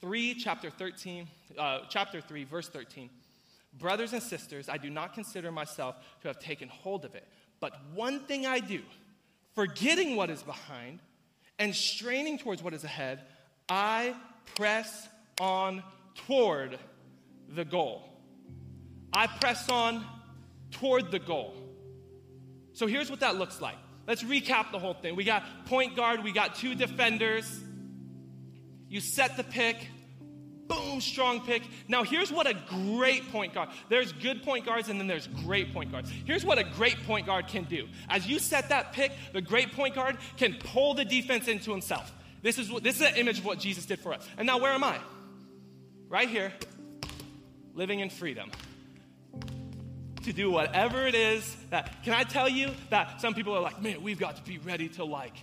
3, chapter 13, uh, chapter 3, verse 13. Brothers and sisters, I do not consider myself to have taken hold of it, but one thing I do, forgetting what is behind and straining towards what is ahead, I press on toward the goal. I press on toward the goal. So here's what that looks like. Let's recap the whole thing. We got point guard, we got two defenders. You set the pick, boom, strong pick. Now, here's what a great point guard. There's good point guards and then there's great point guards. Here's what a great point guard can do. As you set that pick, the great point guard can pull the defense into himself. This is what this is an image of what Jesus did for us. And now where am I? Right here, living in freedom. To do whatever it is that can I tell you that some people are like, man, we've got to be ready to like,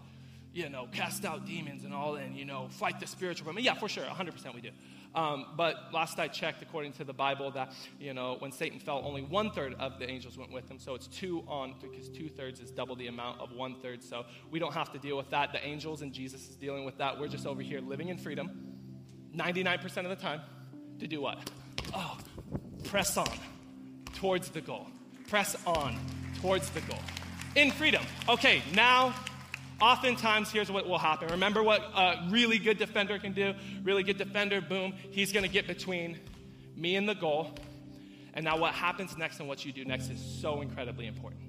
you know, cast out demons and all and you know, fight the spiritual realm. Yeah, for sure, 100% we do. Um, but last I checked, according to the Bible, that you know when Satan fell, only one third of the angels went with him. So it's two on because two thirds is double the amount of one third. So we don't have to deal with that. The angels and Jesus is dealing with that. We're just over here living in freedom, 99% of the time, to do what? Oh, press on towards the goal. Press on towards the goal in freedom. Okay, now oftentimes here's what will happen. Remember what a really good defender can do? Really good defender, boom, he's going to get between me and the goal. And now what happens next and what you do next is so incredibly important.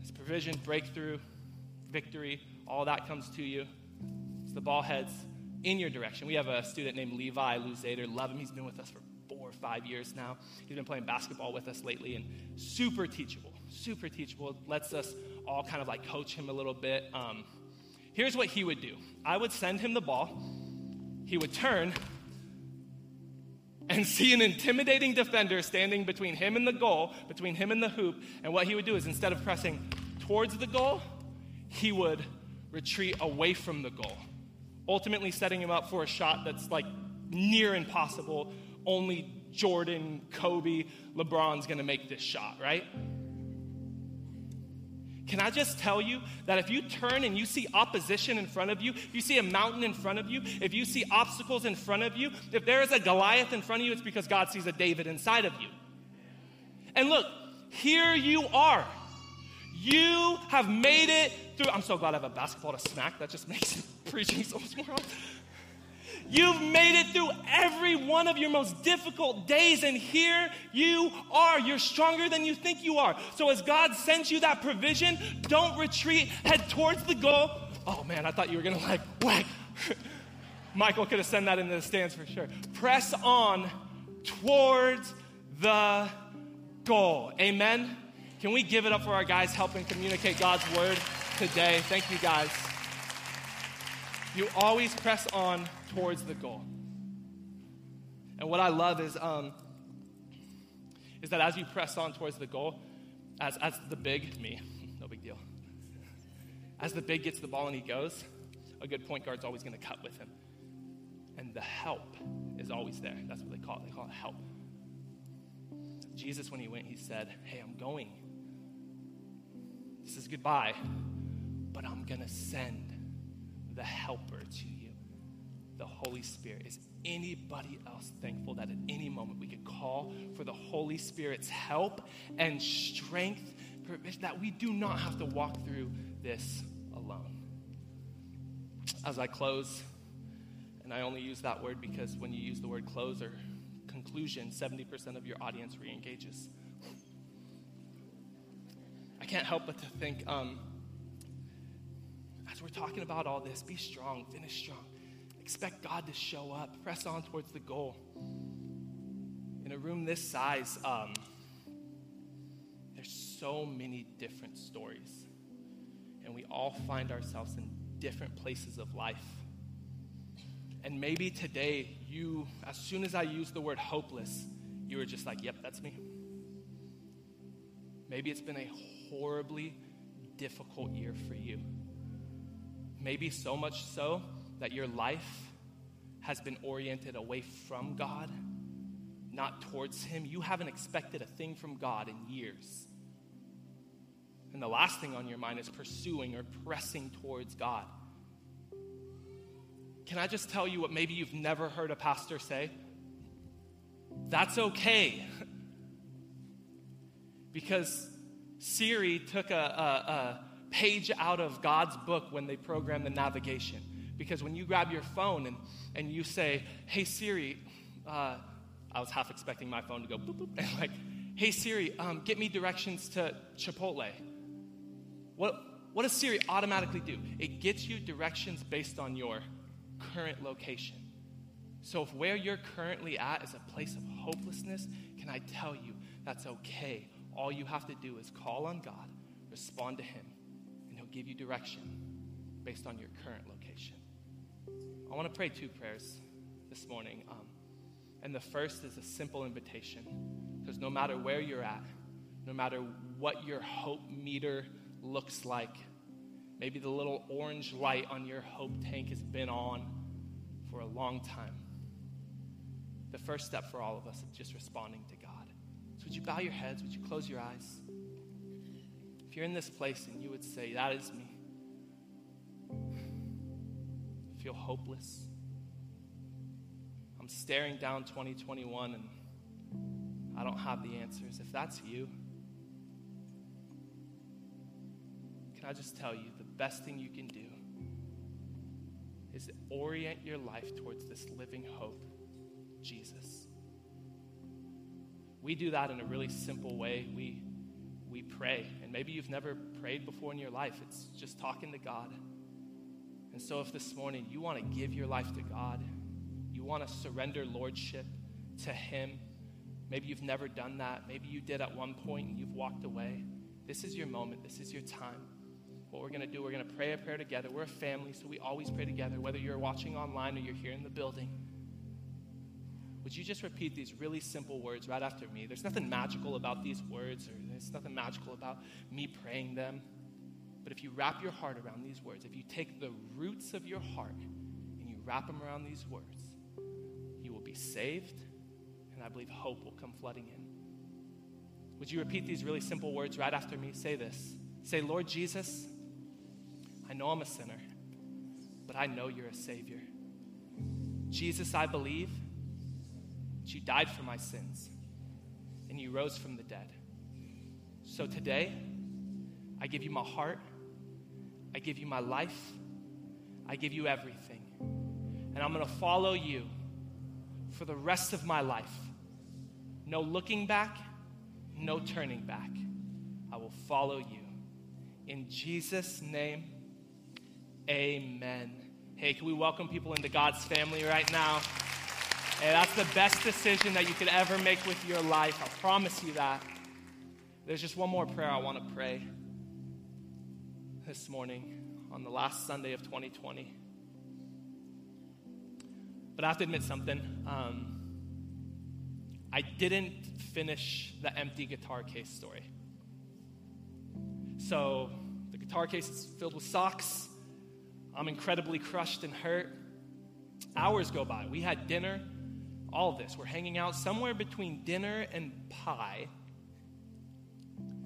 It's provision, breakthrough, victory, all that comes to you. As the ball heads in your direction. We have a student named Levi Luzader. Love him. He's been with us for four or five years now. He's been playing basketball with us lately and super teachable. Super teachable. Lets us all kind of like coach him a little bit. Um, here's what he would do I would send him the ball, he would turn and (laughs) see an intimidating defender standing between him and the goal, between him and the hoop. And what he would do is instead of pressing towards the goal, he would retreat away from the goal, ultimately setting him up for a shot that's like near impossible. Only Jordan, Kobe, LeBron's gonna make this shot, right? Can I just tell you that if you turn and you see opposition in front of you, if you see a mountain in front of you, if you see obstacles in front of you, if there is a Goliath in front of you, it's because God sees a David inside of you. And look, here you are. You have made it through. I'm so glad I have a basketball to smack. That just makes (laughs) preaching so much more. You've made it through every one of your most difficult days, and here you are. You're stronger than you think you are. So, as God sends you that provision, don't retreat, head towards the goal. Oh man, I thought you were gonna like whack. (laughs) Michael could have sent that into the stands for sure. Press on towards the goal. Amen. Can we give it up for our guys helping communicate God's word today? Thank you guys. You always press on towards the goal. And what I love is, um, is that as you press on towards the goal, as, as the big, me, no big deal, as the big gets the ball and he goes, a good point guard's always going to cut with him. And the help is always there. That's what they call it. They call it help. Jesus, when he went, he said, Hey, I'm going. This is goodbye, but I'm going to send the helper to you the Holy Spirit. Is anybody else thankful that at any moment we could call for the Holy Spirit's help and strength, that we do not have to walk through this alone? As I close, and I only use that word because when you use the word close or conclusion, 70% of your audience re engages. I can't help but to think, um, as we're talking about all this, be strong, finish strong. Expect God to show up. Press on towards the goal. In a room this size, um, there's so many different stories. And we all find ourselves in different places of life. And maybe today, you, as soon as I use the word hopeless, you were just like, yep, that's me. Maybe it's been a horribly difficult year for you. Maybe so much so that your life has been oriented away from God, not towards Him. You haven't expected a thing from God in years. And the last thing on your mind is pursuing or pressing towards God. Can I just tell you what maybe you've never heard a pastor say? That's okay. (laughs) because Siri took a, a, a, page out of God's book when they programmed the navigation. Because when you grab your phone and, and you say, Hey Siri, uh, I was half expecting my phone to go boop, boop, and like, Hey Siri, um, get me directions to Chipotle. What, what does Siri automatically do? It gets you directions based on your current location. So if where you're currently at is a place of hopelessness, can I tell you that's okay? All you have to do is call on God, respond to Him, and He'll give you direction based on your current location. I want to pray two prayers this morning. Um, and the first is a simple invitation because no matter where you're at, no matter what your hope meter looks like, maybe the little orange light on your hope tank has been on for a long time. The first step for all of us is just responding to God. So, would you bow your heads? Would you close your eyes? If you're in this place and you would say, That is me, feel hopeless. I'm staring down 2021 and I don't have the answers. If that's you, can I just tell you the best thing you can do is orient your life towards this living hope, Jesus. We do that in a really simple way. We, we pray. And maybe you've never prayed before in your life, it's just talking to God. And so, if this morning you want to give your life to God, you want to surrender lordship to Him, maybe you've never done that. Maybe you did at one point and you've walked away. This is your moment, this is your time what we're going to do, we're going to pray a prayer together. We're a family, so we always pray together, whether you're watching online or you're here in the building. Would you just repeat these really simple words right after me? There's nothing magical about these words, or there's nothing magical about me praying them. But if you wrap your heart around these words, if you take the roots of your heart and you wrap them around these words, you will be saved, and I believe hope will come flooding in. Would you repeat these really simple words right after me? Say this. Say, Lord Jesus, I know I'm a sinner, but I know you're a Savior. Jesus, I believe that you died for my sins and you rose from the dead. So today, I give you my heart, I give you my life, I give you everything. And I'm going to follow you for the rest of my life. No looking back, no turning back. I will follow you. In Jesus' name, Amen. Hey, can we welcome people into God's family right now? Hey, that's the best decision that you could ever make with your life. I promise you that. There's just one more prayer I want to pray this morning on the last Sunday of 2020. But I have to admit something. Um, I didn't finish the empty guitar case story. So the guitar case is filled with socks. I'm incredibly crushed and hurt. Hours go by. We had dinner, all this. We're hanging out somewhere between dinner and pie.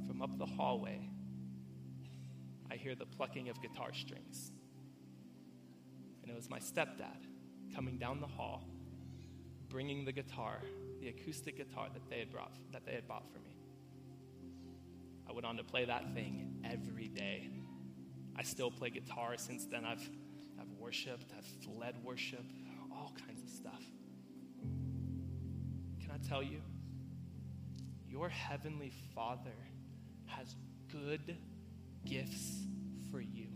From up the hallway, I hear the plucking of guitar strings. And it was my stepdad coming down the hall, bringing the guitar, the acoustic guitar that they had, brought, that they had bought for me. I went on to play that thing every day I still play guitar since then. I've, I've worshiped, I've led worship, all kinds of stuff. Can I tell you? Your heavenly Father has good gifts for you.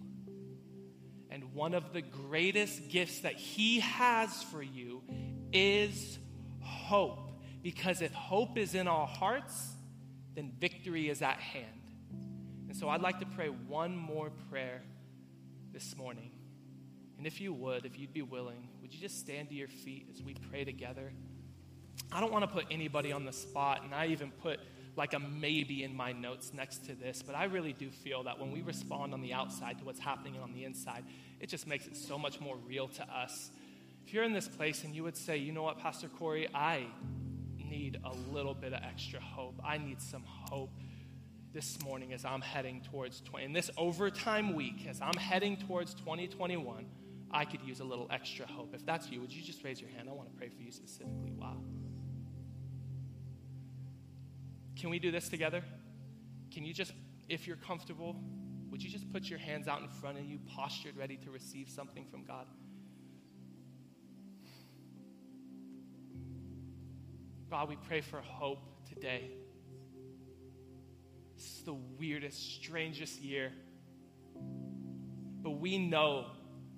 And one of the greatest gifts that He has for you is hope. Because if hope is in our hearts, then victory is at hand. And so I'd like to pray one more prayer this morning. And if you would, if you'd be willing, would you just stand to your feet as we pray together? I don't want to put anybody on the spot, and I even put like a maybe in my notes next to this, but I really do feel that when we respond on the outside to what's happening on the inside, it just makes it so much more real to us. If you're in this place and you would say, you know what, Pastor Corey, I need a little bit of extra hope. I need some hope this morning as I'm heading towards 20, in this overtime week, as I'm heading towards 2021, I could use a little extra hope. If that's you, would you just raise your hand? I want to pray for you specifically. Wow. Can we do this together? Can you just, if you're comfortable, would you just put your hands out in front of you, postured, ready to receive something from God? God, we pray for hope today. This is the weirdest, strangest year. But we know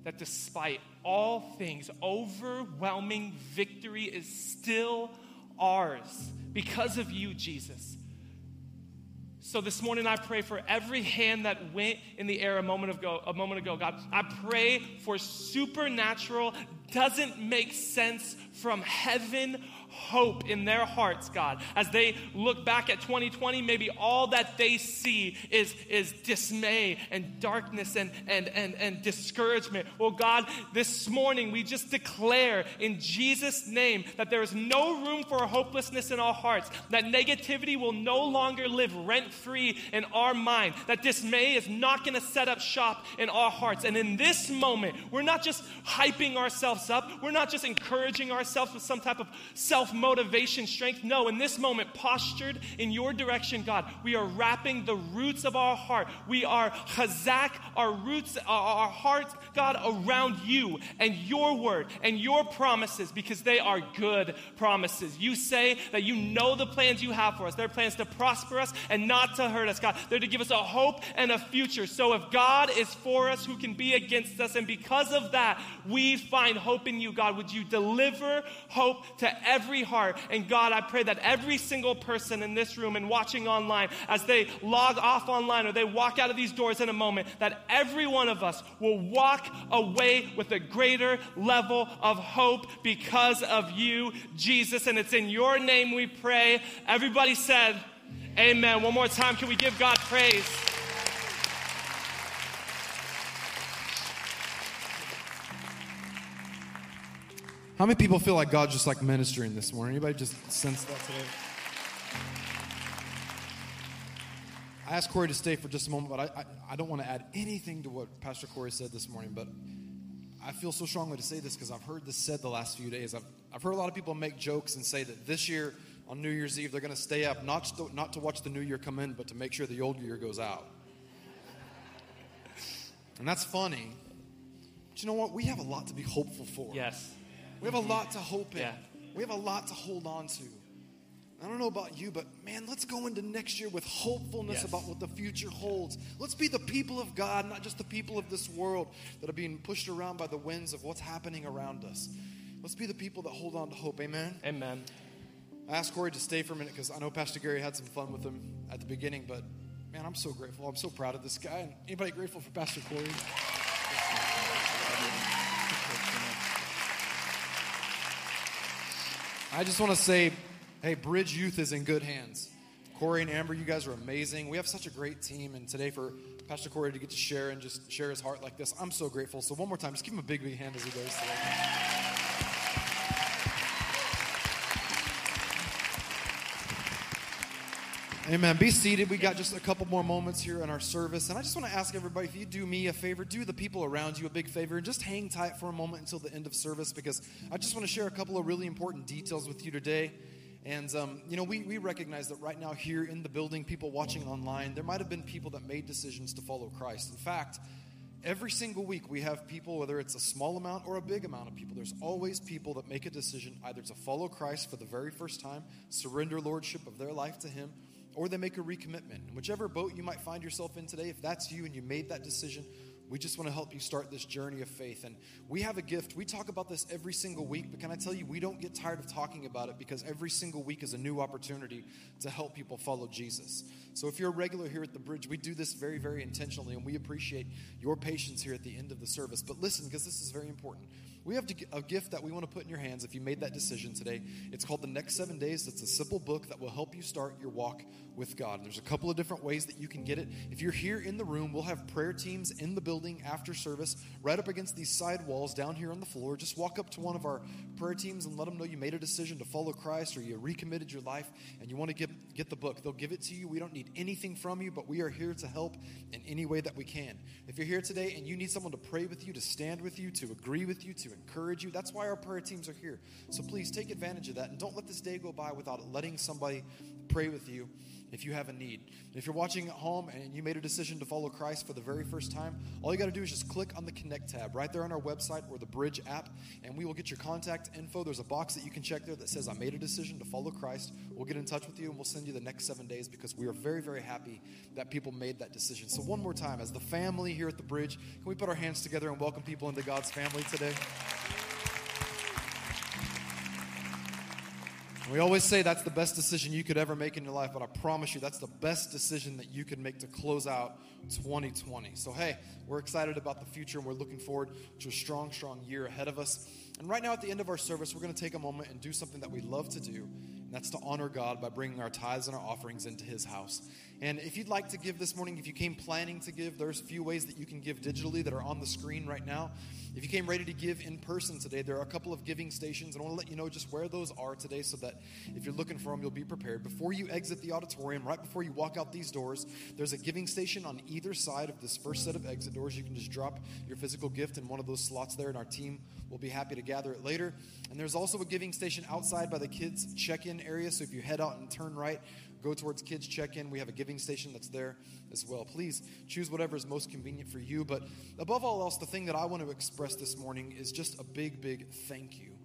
that despite all things, overwhelming victory is still ours because of you, Jesus. So this morning I pray for every hand that went in the air a moment ago, a moment ago. God, I pray for supernatural, doesn't make sense from heaven hope in their hearts, God. As they look back at 2020, maybe all that they see is, is dismay and darkness and, and, and, and discouragement. Well, God, this morning we just declare in Jesus' name that there is no room for hopelessness in our hearts, that negativity will no longer live rent free in our mind, that dismay is not going to set up shop in our hearts. And in this moment, we're not just hyping ourselves up, we're not just encouraging ourselves with some type of self motivation, strength. No, in this moment, postured in your direction, God, we are wrapping the roots of our heart. We are chazak, our roots, uh, our hearts, God, around you and your word and your promises because they are good promises. You say that you know the plans you have for us. They're plans to prosper us and not to hurt us, God. They're to give us a hope and a future. So if God is for us, who can be against us? And because of that, we find hope in you, God. Would you deliver hope to every heart? And God, I pray that every single person in this room and watching online, as they log off online or they walk out of these doors in a moment, that every one of us will walk away with a greater level of hope because of you, Jesus. And it's in your name we pray. Everybody said, Amen. One more time, can we give God praise? How many people feel like God just like ministering this morning? Anybody just sense that today? I asked Corey to stay for just a moment, but I, I, I don't want to add anything to what Pastor Corey said this morning. But I feel so strongly to say this because I've heard this said the last few days. I've, I've heard a lot of people make jokes and say that this year on New Year's Eve they're going to stay up not to, not to watch the new year come in, but to make sure the old year goes out. And that's funny. But you know what? We have a lot to be hopeful for. Yes. We have a lot to hope in. Yeah. We have a lot to hold on to. I don't know about you, but man, let's go into next year with hopefulness Yes. about what the future holds. Let's be the people of God, not just the people of this world that are being pushed around by the winds of what's happening around us. Let's be the people that hold on to hope. Amen. Amen. I asked Corey to stay for a minute because I know Pastor Gary had some fun with him at the beginning, but man, I'm so grateful. I'm so proud of this guy. And anybody grateful for Pastor Corey? I just want to say, hey, Bridge Youth is in good hands. Corey and Amber, you guys are amazing. We have such a great team, and today for Pastor Corey to get to share and just share his heart like this, I'm so grateful. So one more time, just give him a big, big hand as he goes today. Amen. Be seated. We got just a couple more moments here in our service. And I just want to ask everybody if you do me a favor, do the people around you a big favor, and just hang tight for a moment until the end of service because I just want to share a couple of really important details with you today. And, um, you know, we, we recognize that right now here in the building, people watching online, there might have been people that made decisions to follow Christ. In fact, every single week we have people, whether it's a small amount or a big amount of people, there's always people that make a decision either to follow Christ for the very first time, surrender lordship of their life to Him, or they make a recommitment. And whichever boat you might find yourself in today, if that's you and you made that decision, we just want to help you start this journey of faith. And we have a gift. We talk about this every single week, but can I tell you, we don't get tired of talking about it because every single week is a new opportunity to help people follow Jesus. So if you're a regular here at the bridge, we do this very, very intentionally, and we appreciate your patience here at the end of the service. But listen, because this is very important. We have a gift that we want to put in your hands if you made that decision today. It's called The Next Seven Days. It's a simple book that will help you start your walk with God. There's a couple of different ways that you can get it. If you're here in the room, we'll have prayer teams in the building after service, right up against these side walls down here on the floor. Just walk up to one of our prayer teams and let them know you made a decision to follow Christ or you recommitted your life and you want to get, get the book. They'll give it to you. We don't need anything from you, but we are here to help in any way that we can. If you're here today and you need someone to pray with you, to stand with you, to agree with you, to encourage you, that's why our prayer teams are here. So please take advantage of that and don't let this day go by without letting somebody pray with you if you have a need. If you're watching at home and you made a decision to follow Christ for the very first time, all you got to do is just click on the Connect tab right there on our website or the Bridge app, and we will get your contact info. There's a box that you can check there that says, I made a decision to follow Christ. We'll get in touch with you and we'll send you the next seven days because we are very, very happy that people made that decision. So, one more time, as the family here at the Bridge, can we put our hands together and welcome people into God's family today? We always say that's the best decision you could ever make in your life, but I promise you that's the best decision that you could make to close out 2020. So, hey, we're excited about the future and we're looking forward to a strong, strong year ahead of us. And right now, at the end of our service, we're going to take a moment and do something that we love to do, and that's to honor God by bringing our tithes and our offerings into His house. And if you'd like to give this morning, if you came planning to give, there's a few ways that you can give digitally that are on the screen right now. If you came ready to give in person today, there are a couple of giving stations, and I want to let you know just where those are today so that if you're looking for them, you'll be prepared. Before you exit the auditorium, right before you walk out these doors, there's a giving station on either side of this first set of exit doors. You can just drop your physical gift in one of those slots there, and our team will be happy to gather it later. And there's also a giving station outside by the kids' check in area, so if you head out and turn right, go towards kids check in. We have a giving station that's there as well. Please choose whatever is most convenient for you. But above all else, the thing that I want to express this morning is just a big, big thank you.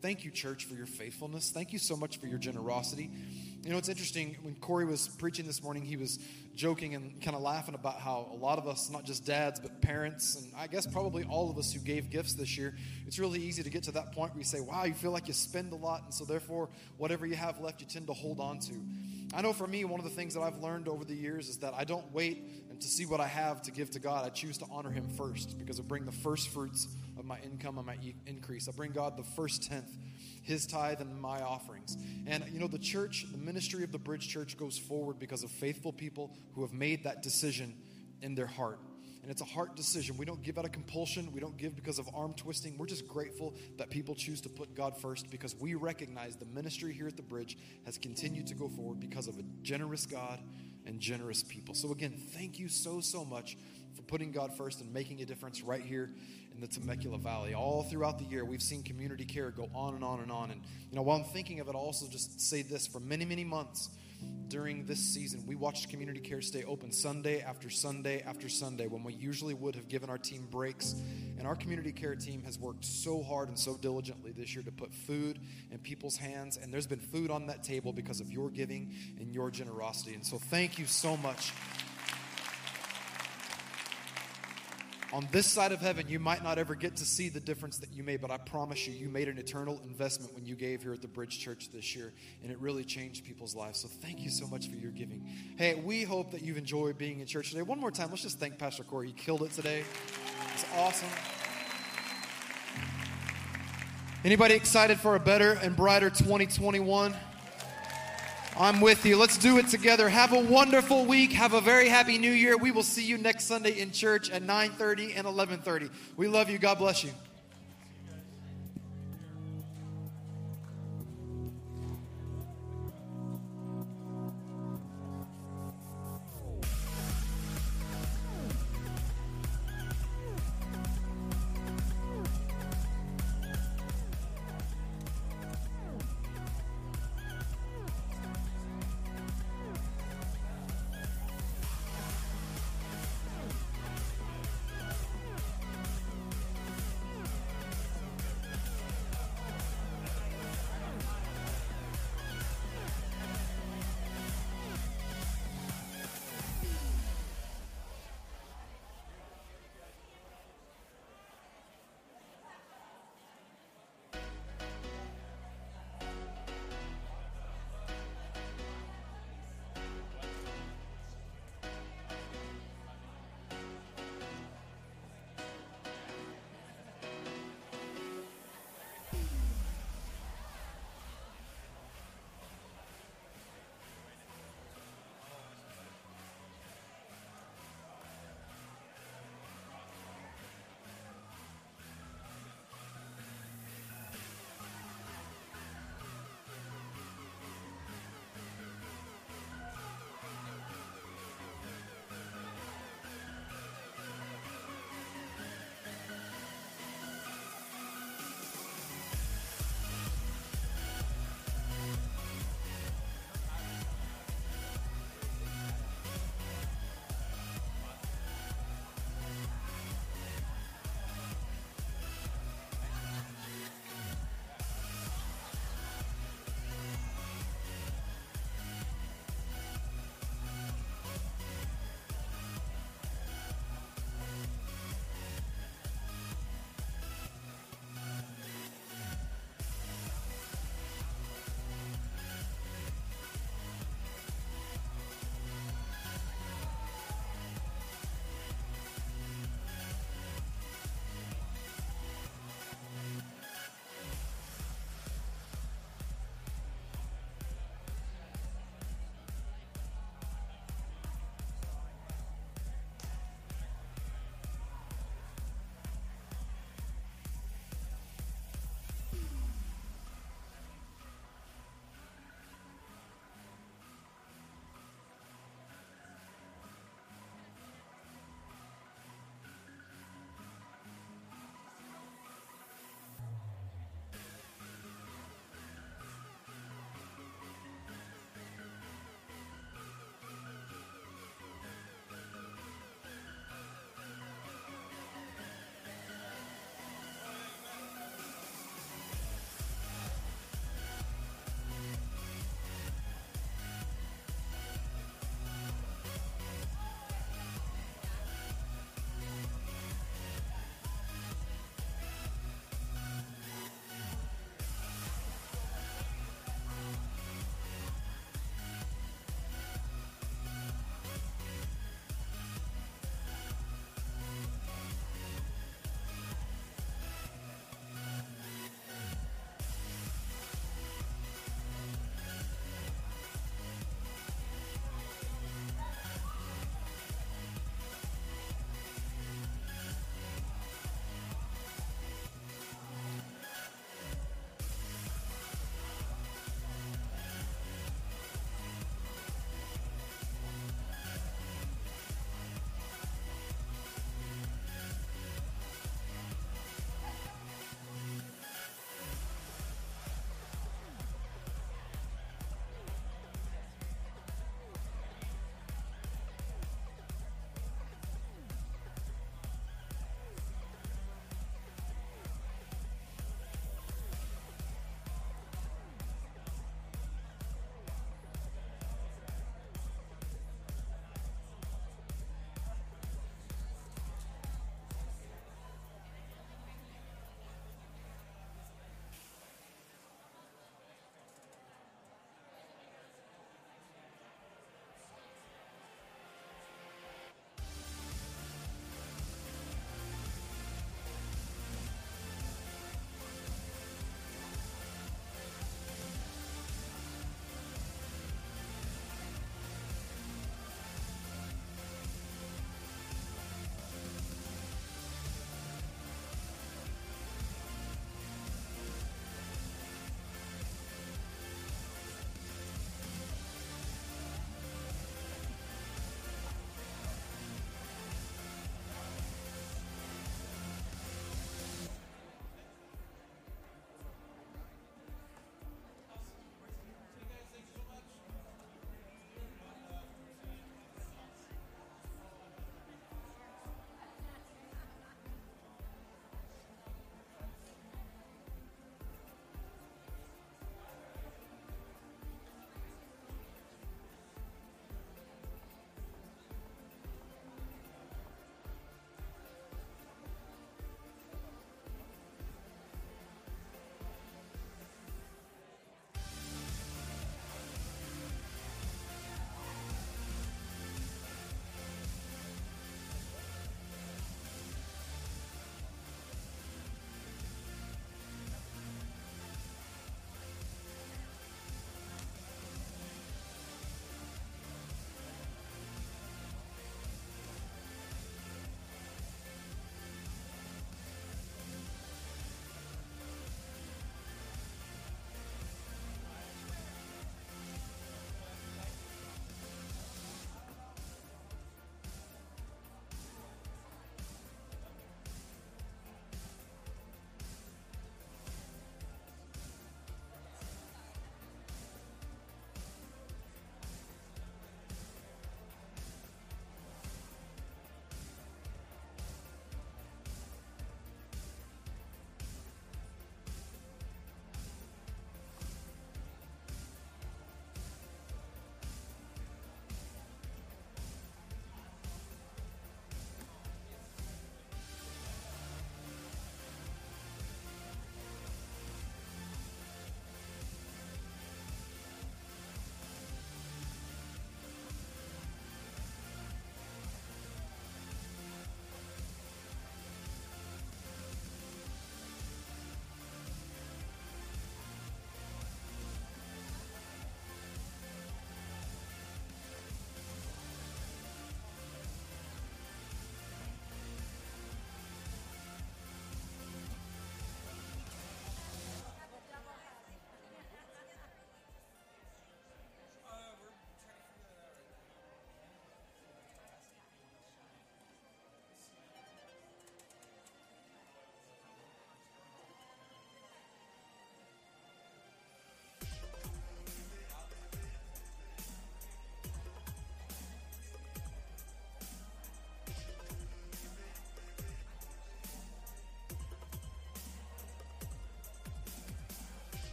Thank you, church, for your faithfulness. Thank you so much for your generosity. You know, it's interesting. When Corey was preaching this morning, he was joking and kind of laughing about how a lot of us, not just dads, but parents, and I guess probably all of us who gave gifts this year, it's really easy to get to that point where you say, wow, you feel like you spend a lot, and so therefore, whatever you have left, you tend to hold on to. I know for me, one of the things that I've learned over the years is that I don't wait to see what I have to give to God. I choose to honor Him first because I bring the first fruits of my income and my e- increase. I bring God the first tenth, His tithe, and my offerings. And you know, the church, the ministry of the Bridge Church goes forward because of faithful people who have made that decision in their heart and it's a heart decision. We don't give out of compulsion, we don't give because of arm twisting. We're just grateful that people choose to put God first because we recognize the ministry here at the bridge has continued to go forward because of a generous God and generous people. So, again, thank you so, so much for putting God first and making a difference right here in the Temecula Valley. All throughout the year, we've seen community care go on and on and on. And, you know, while I'm thinking of it, I'll also just say this for many, many months during this season, we watched community care stay open Sunday after Sunday after Sunday when we usually would have given our team breaks. And our community care team has worked so hard and so diligently this year to put food in people's hands. And there's been food on that table because of your giving and your generosity. And so, thank you so much on this side of heaven, you might not ever get to see the difference that you made, but I promise you, you made an eternal investment when you gave here at the Bridge Church this year, and it really changed people's lives. So thank you so much for your giving. Hey, we hope that you've enjoyed being in church today. One more time, let's just thank Pastor Corey. He killed it today. It's awesome. Anybody excited for a better and brighter 2021? I'm with you. Let's do it together. Have a wonderful week. Have a very happy new year. We will see you next Sunday in church at 9:30 and 11:30. We love you. God bless you.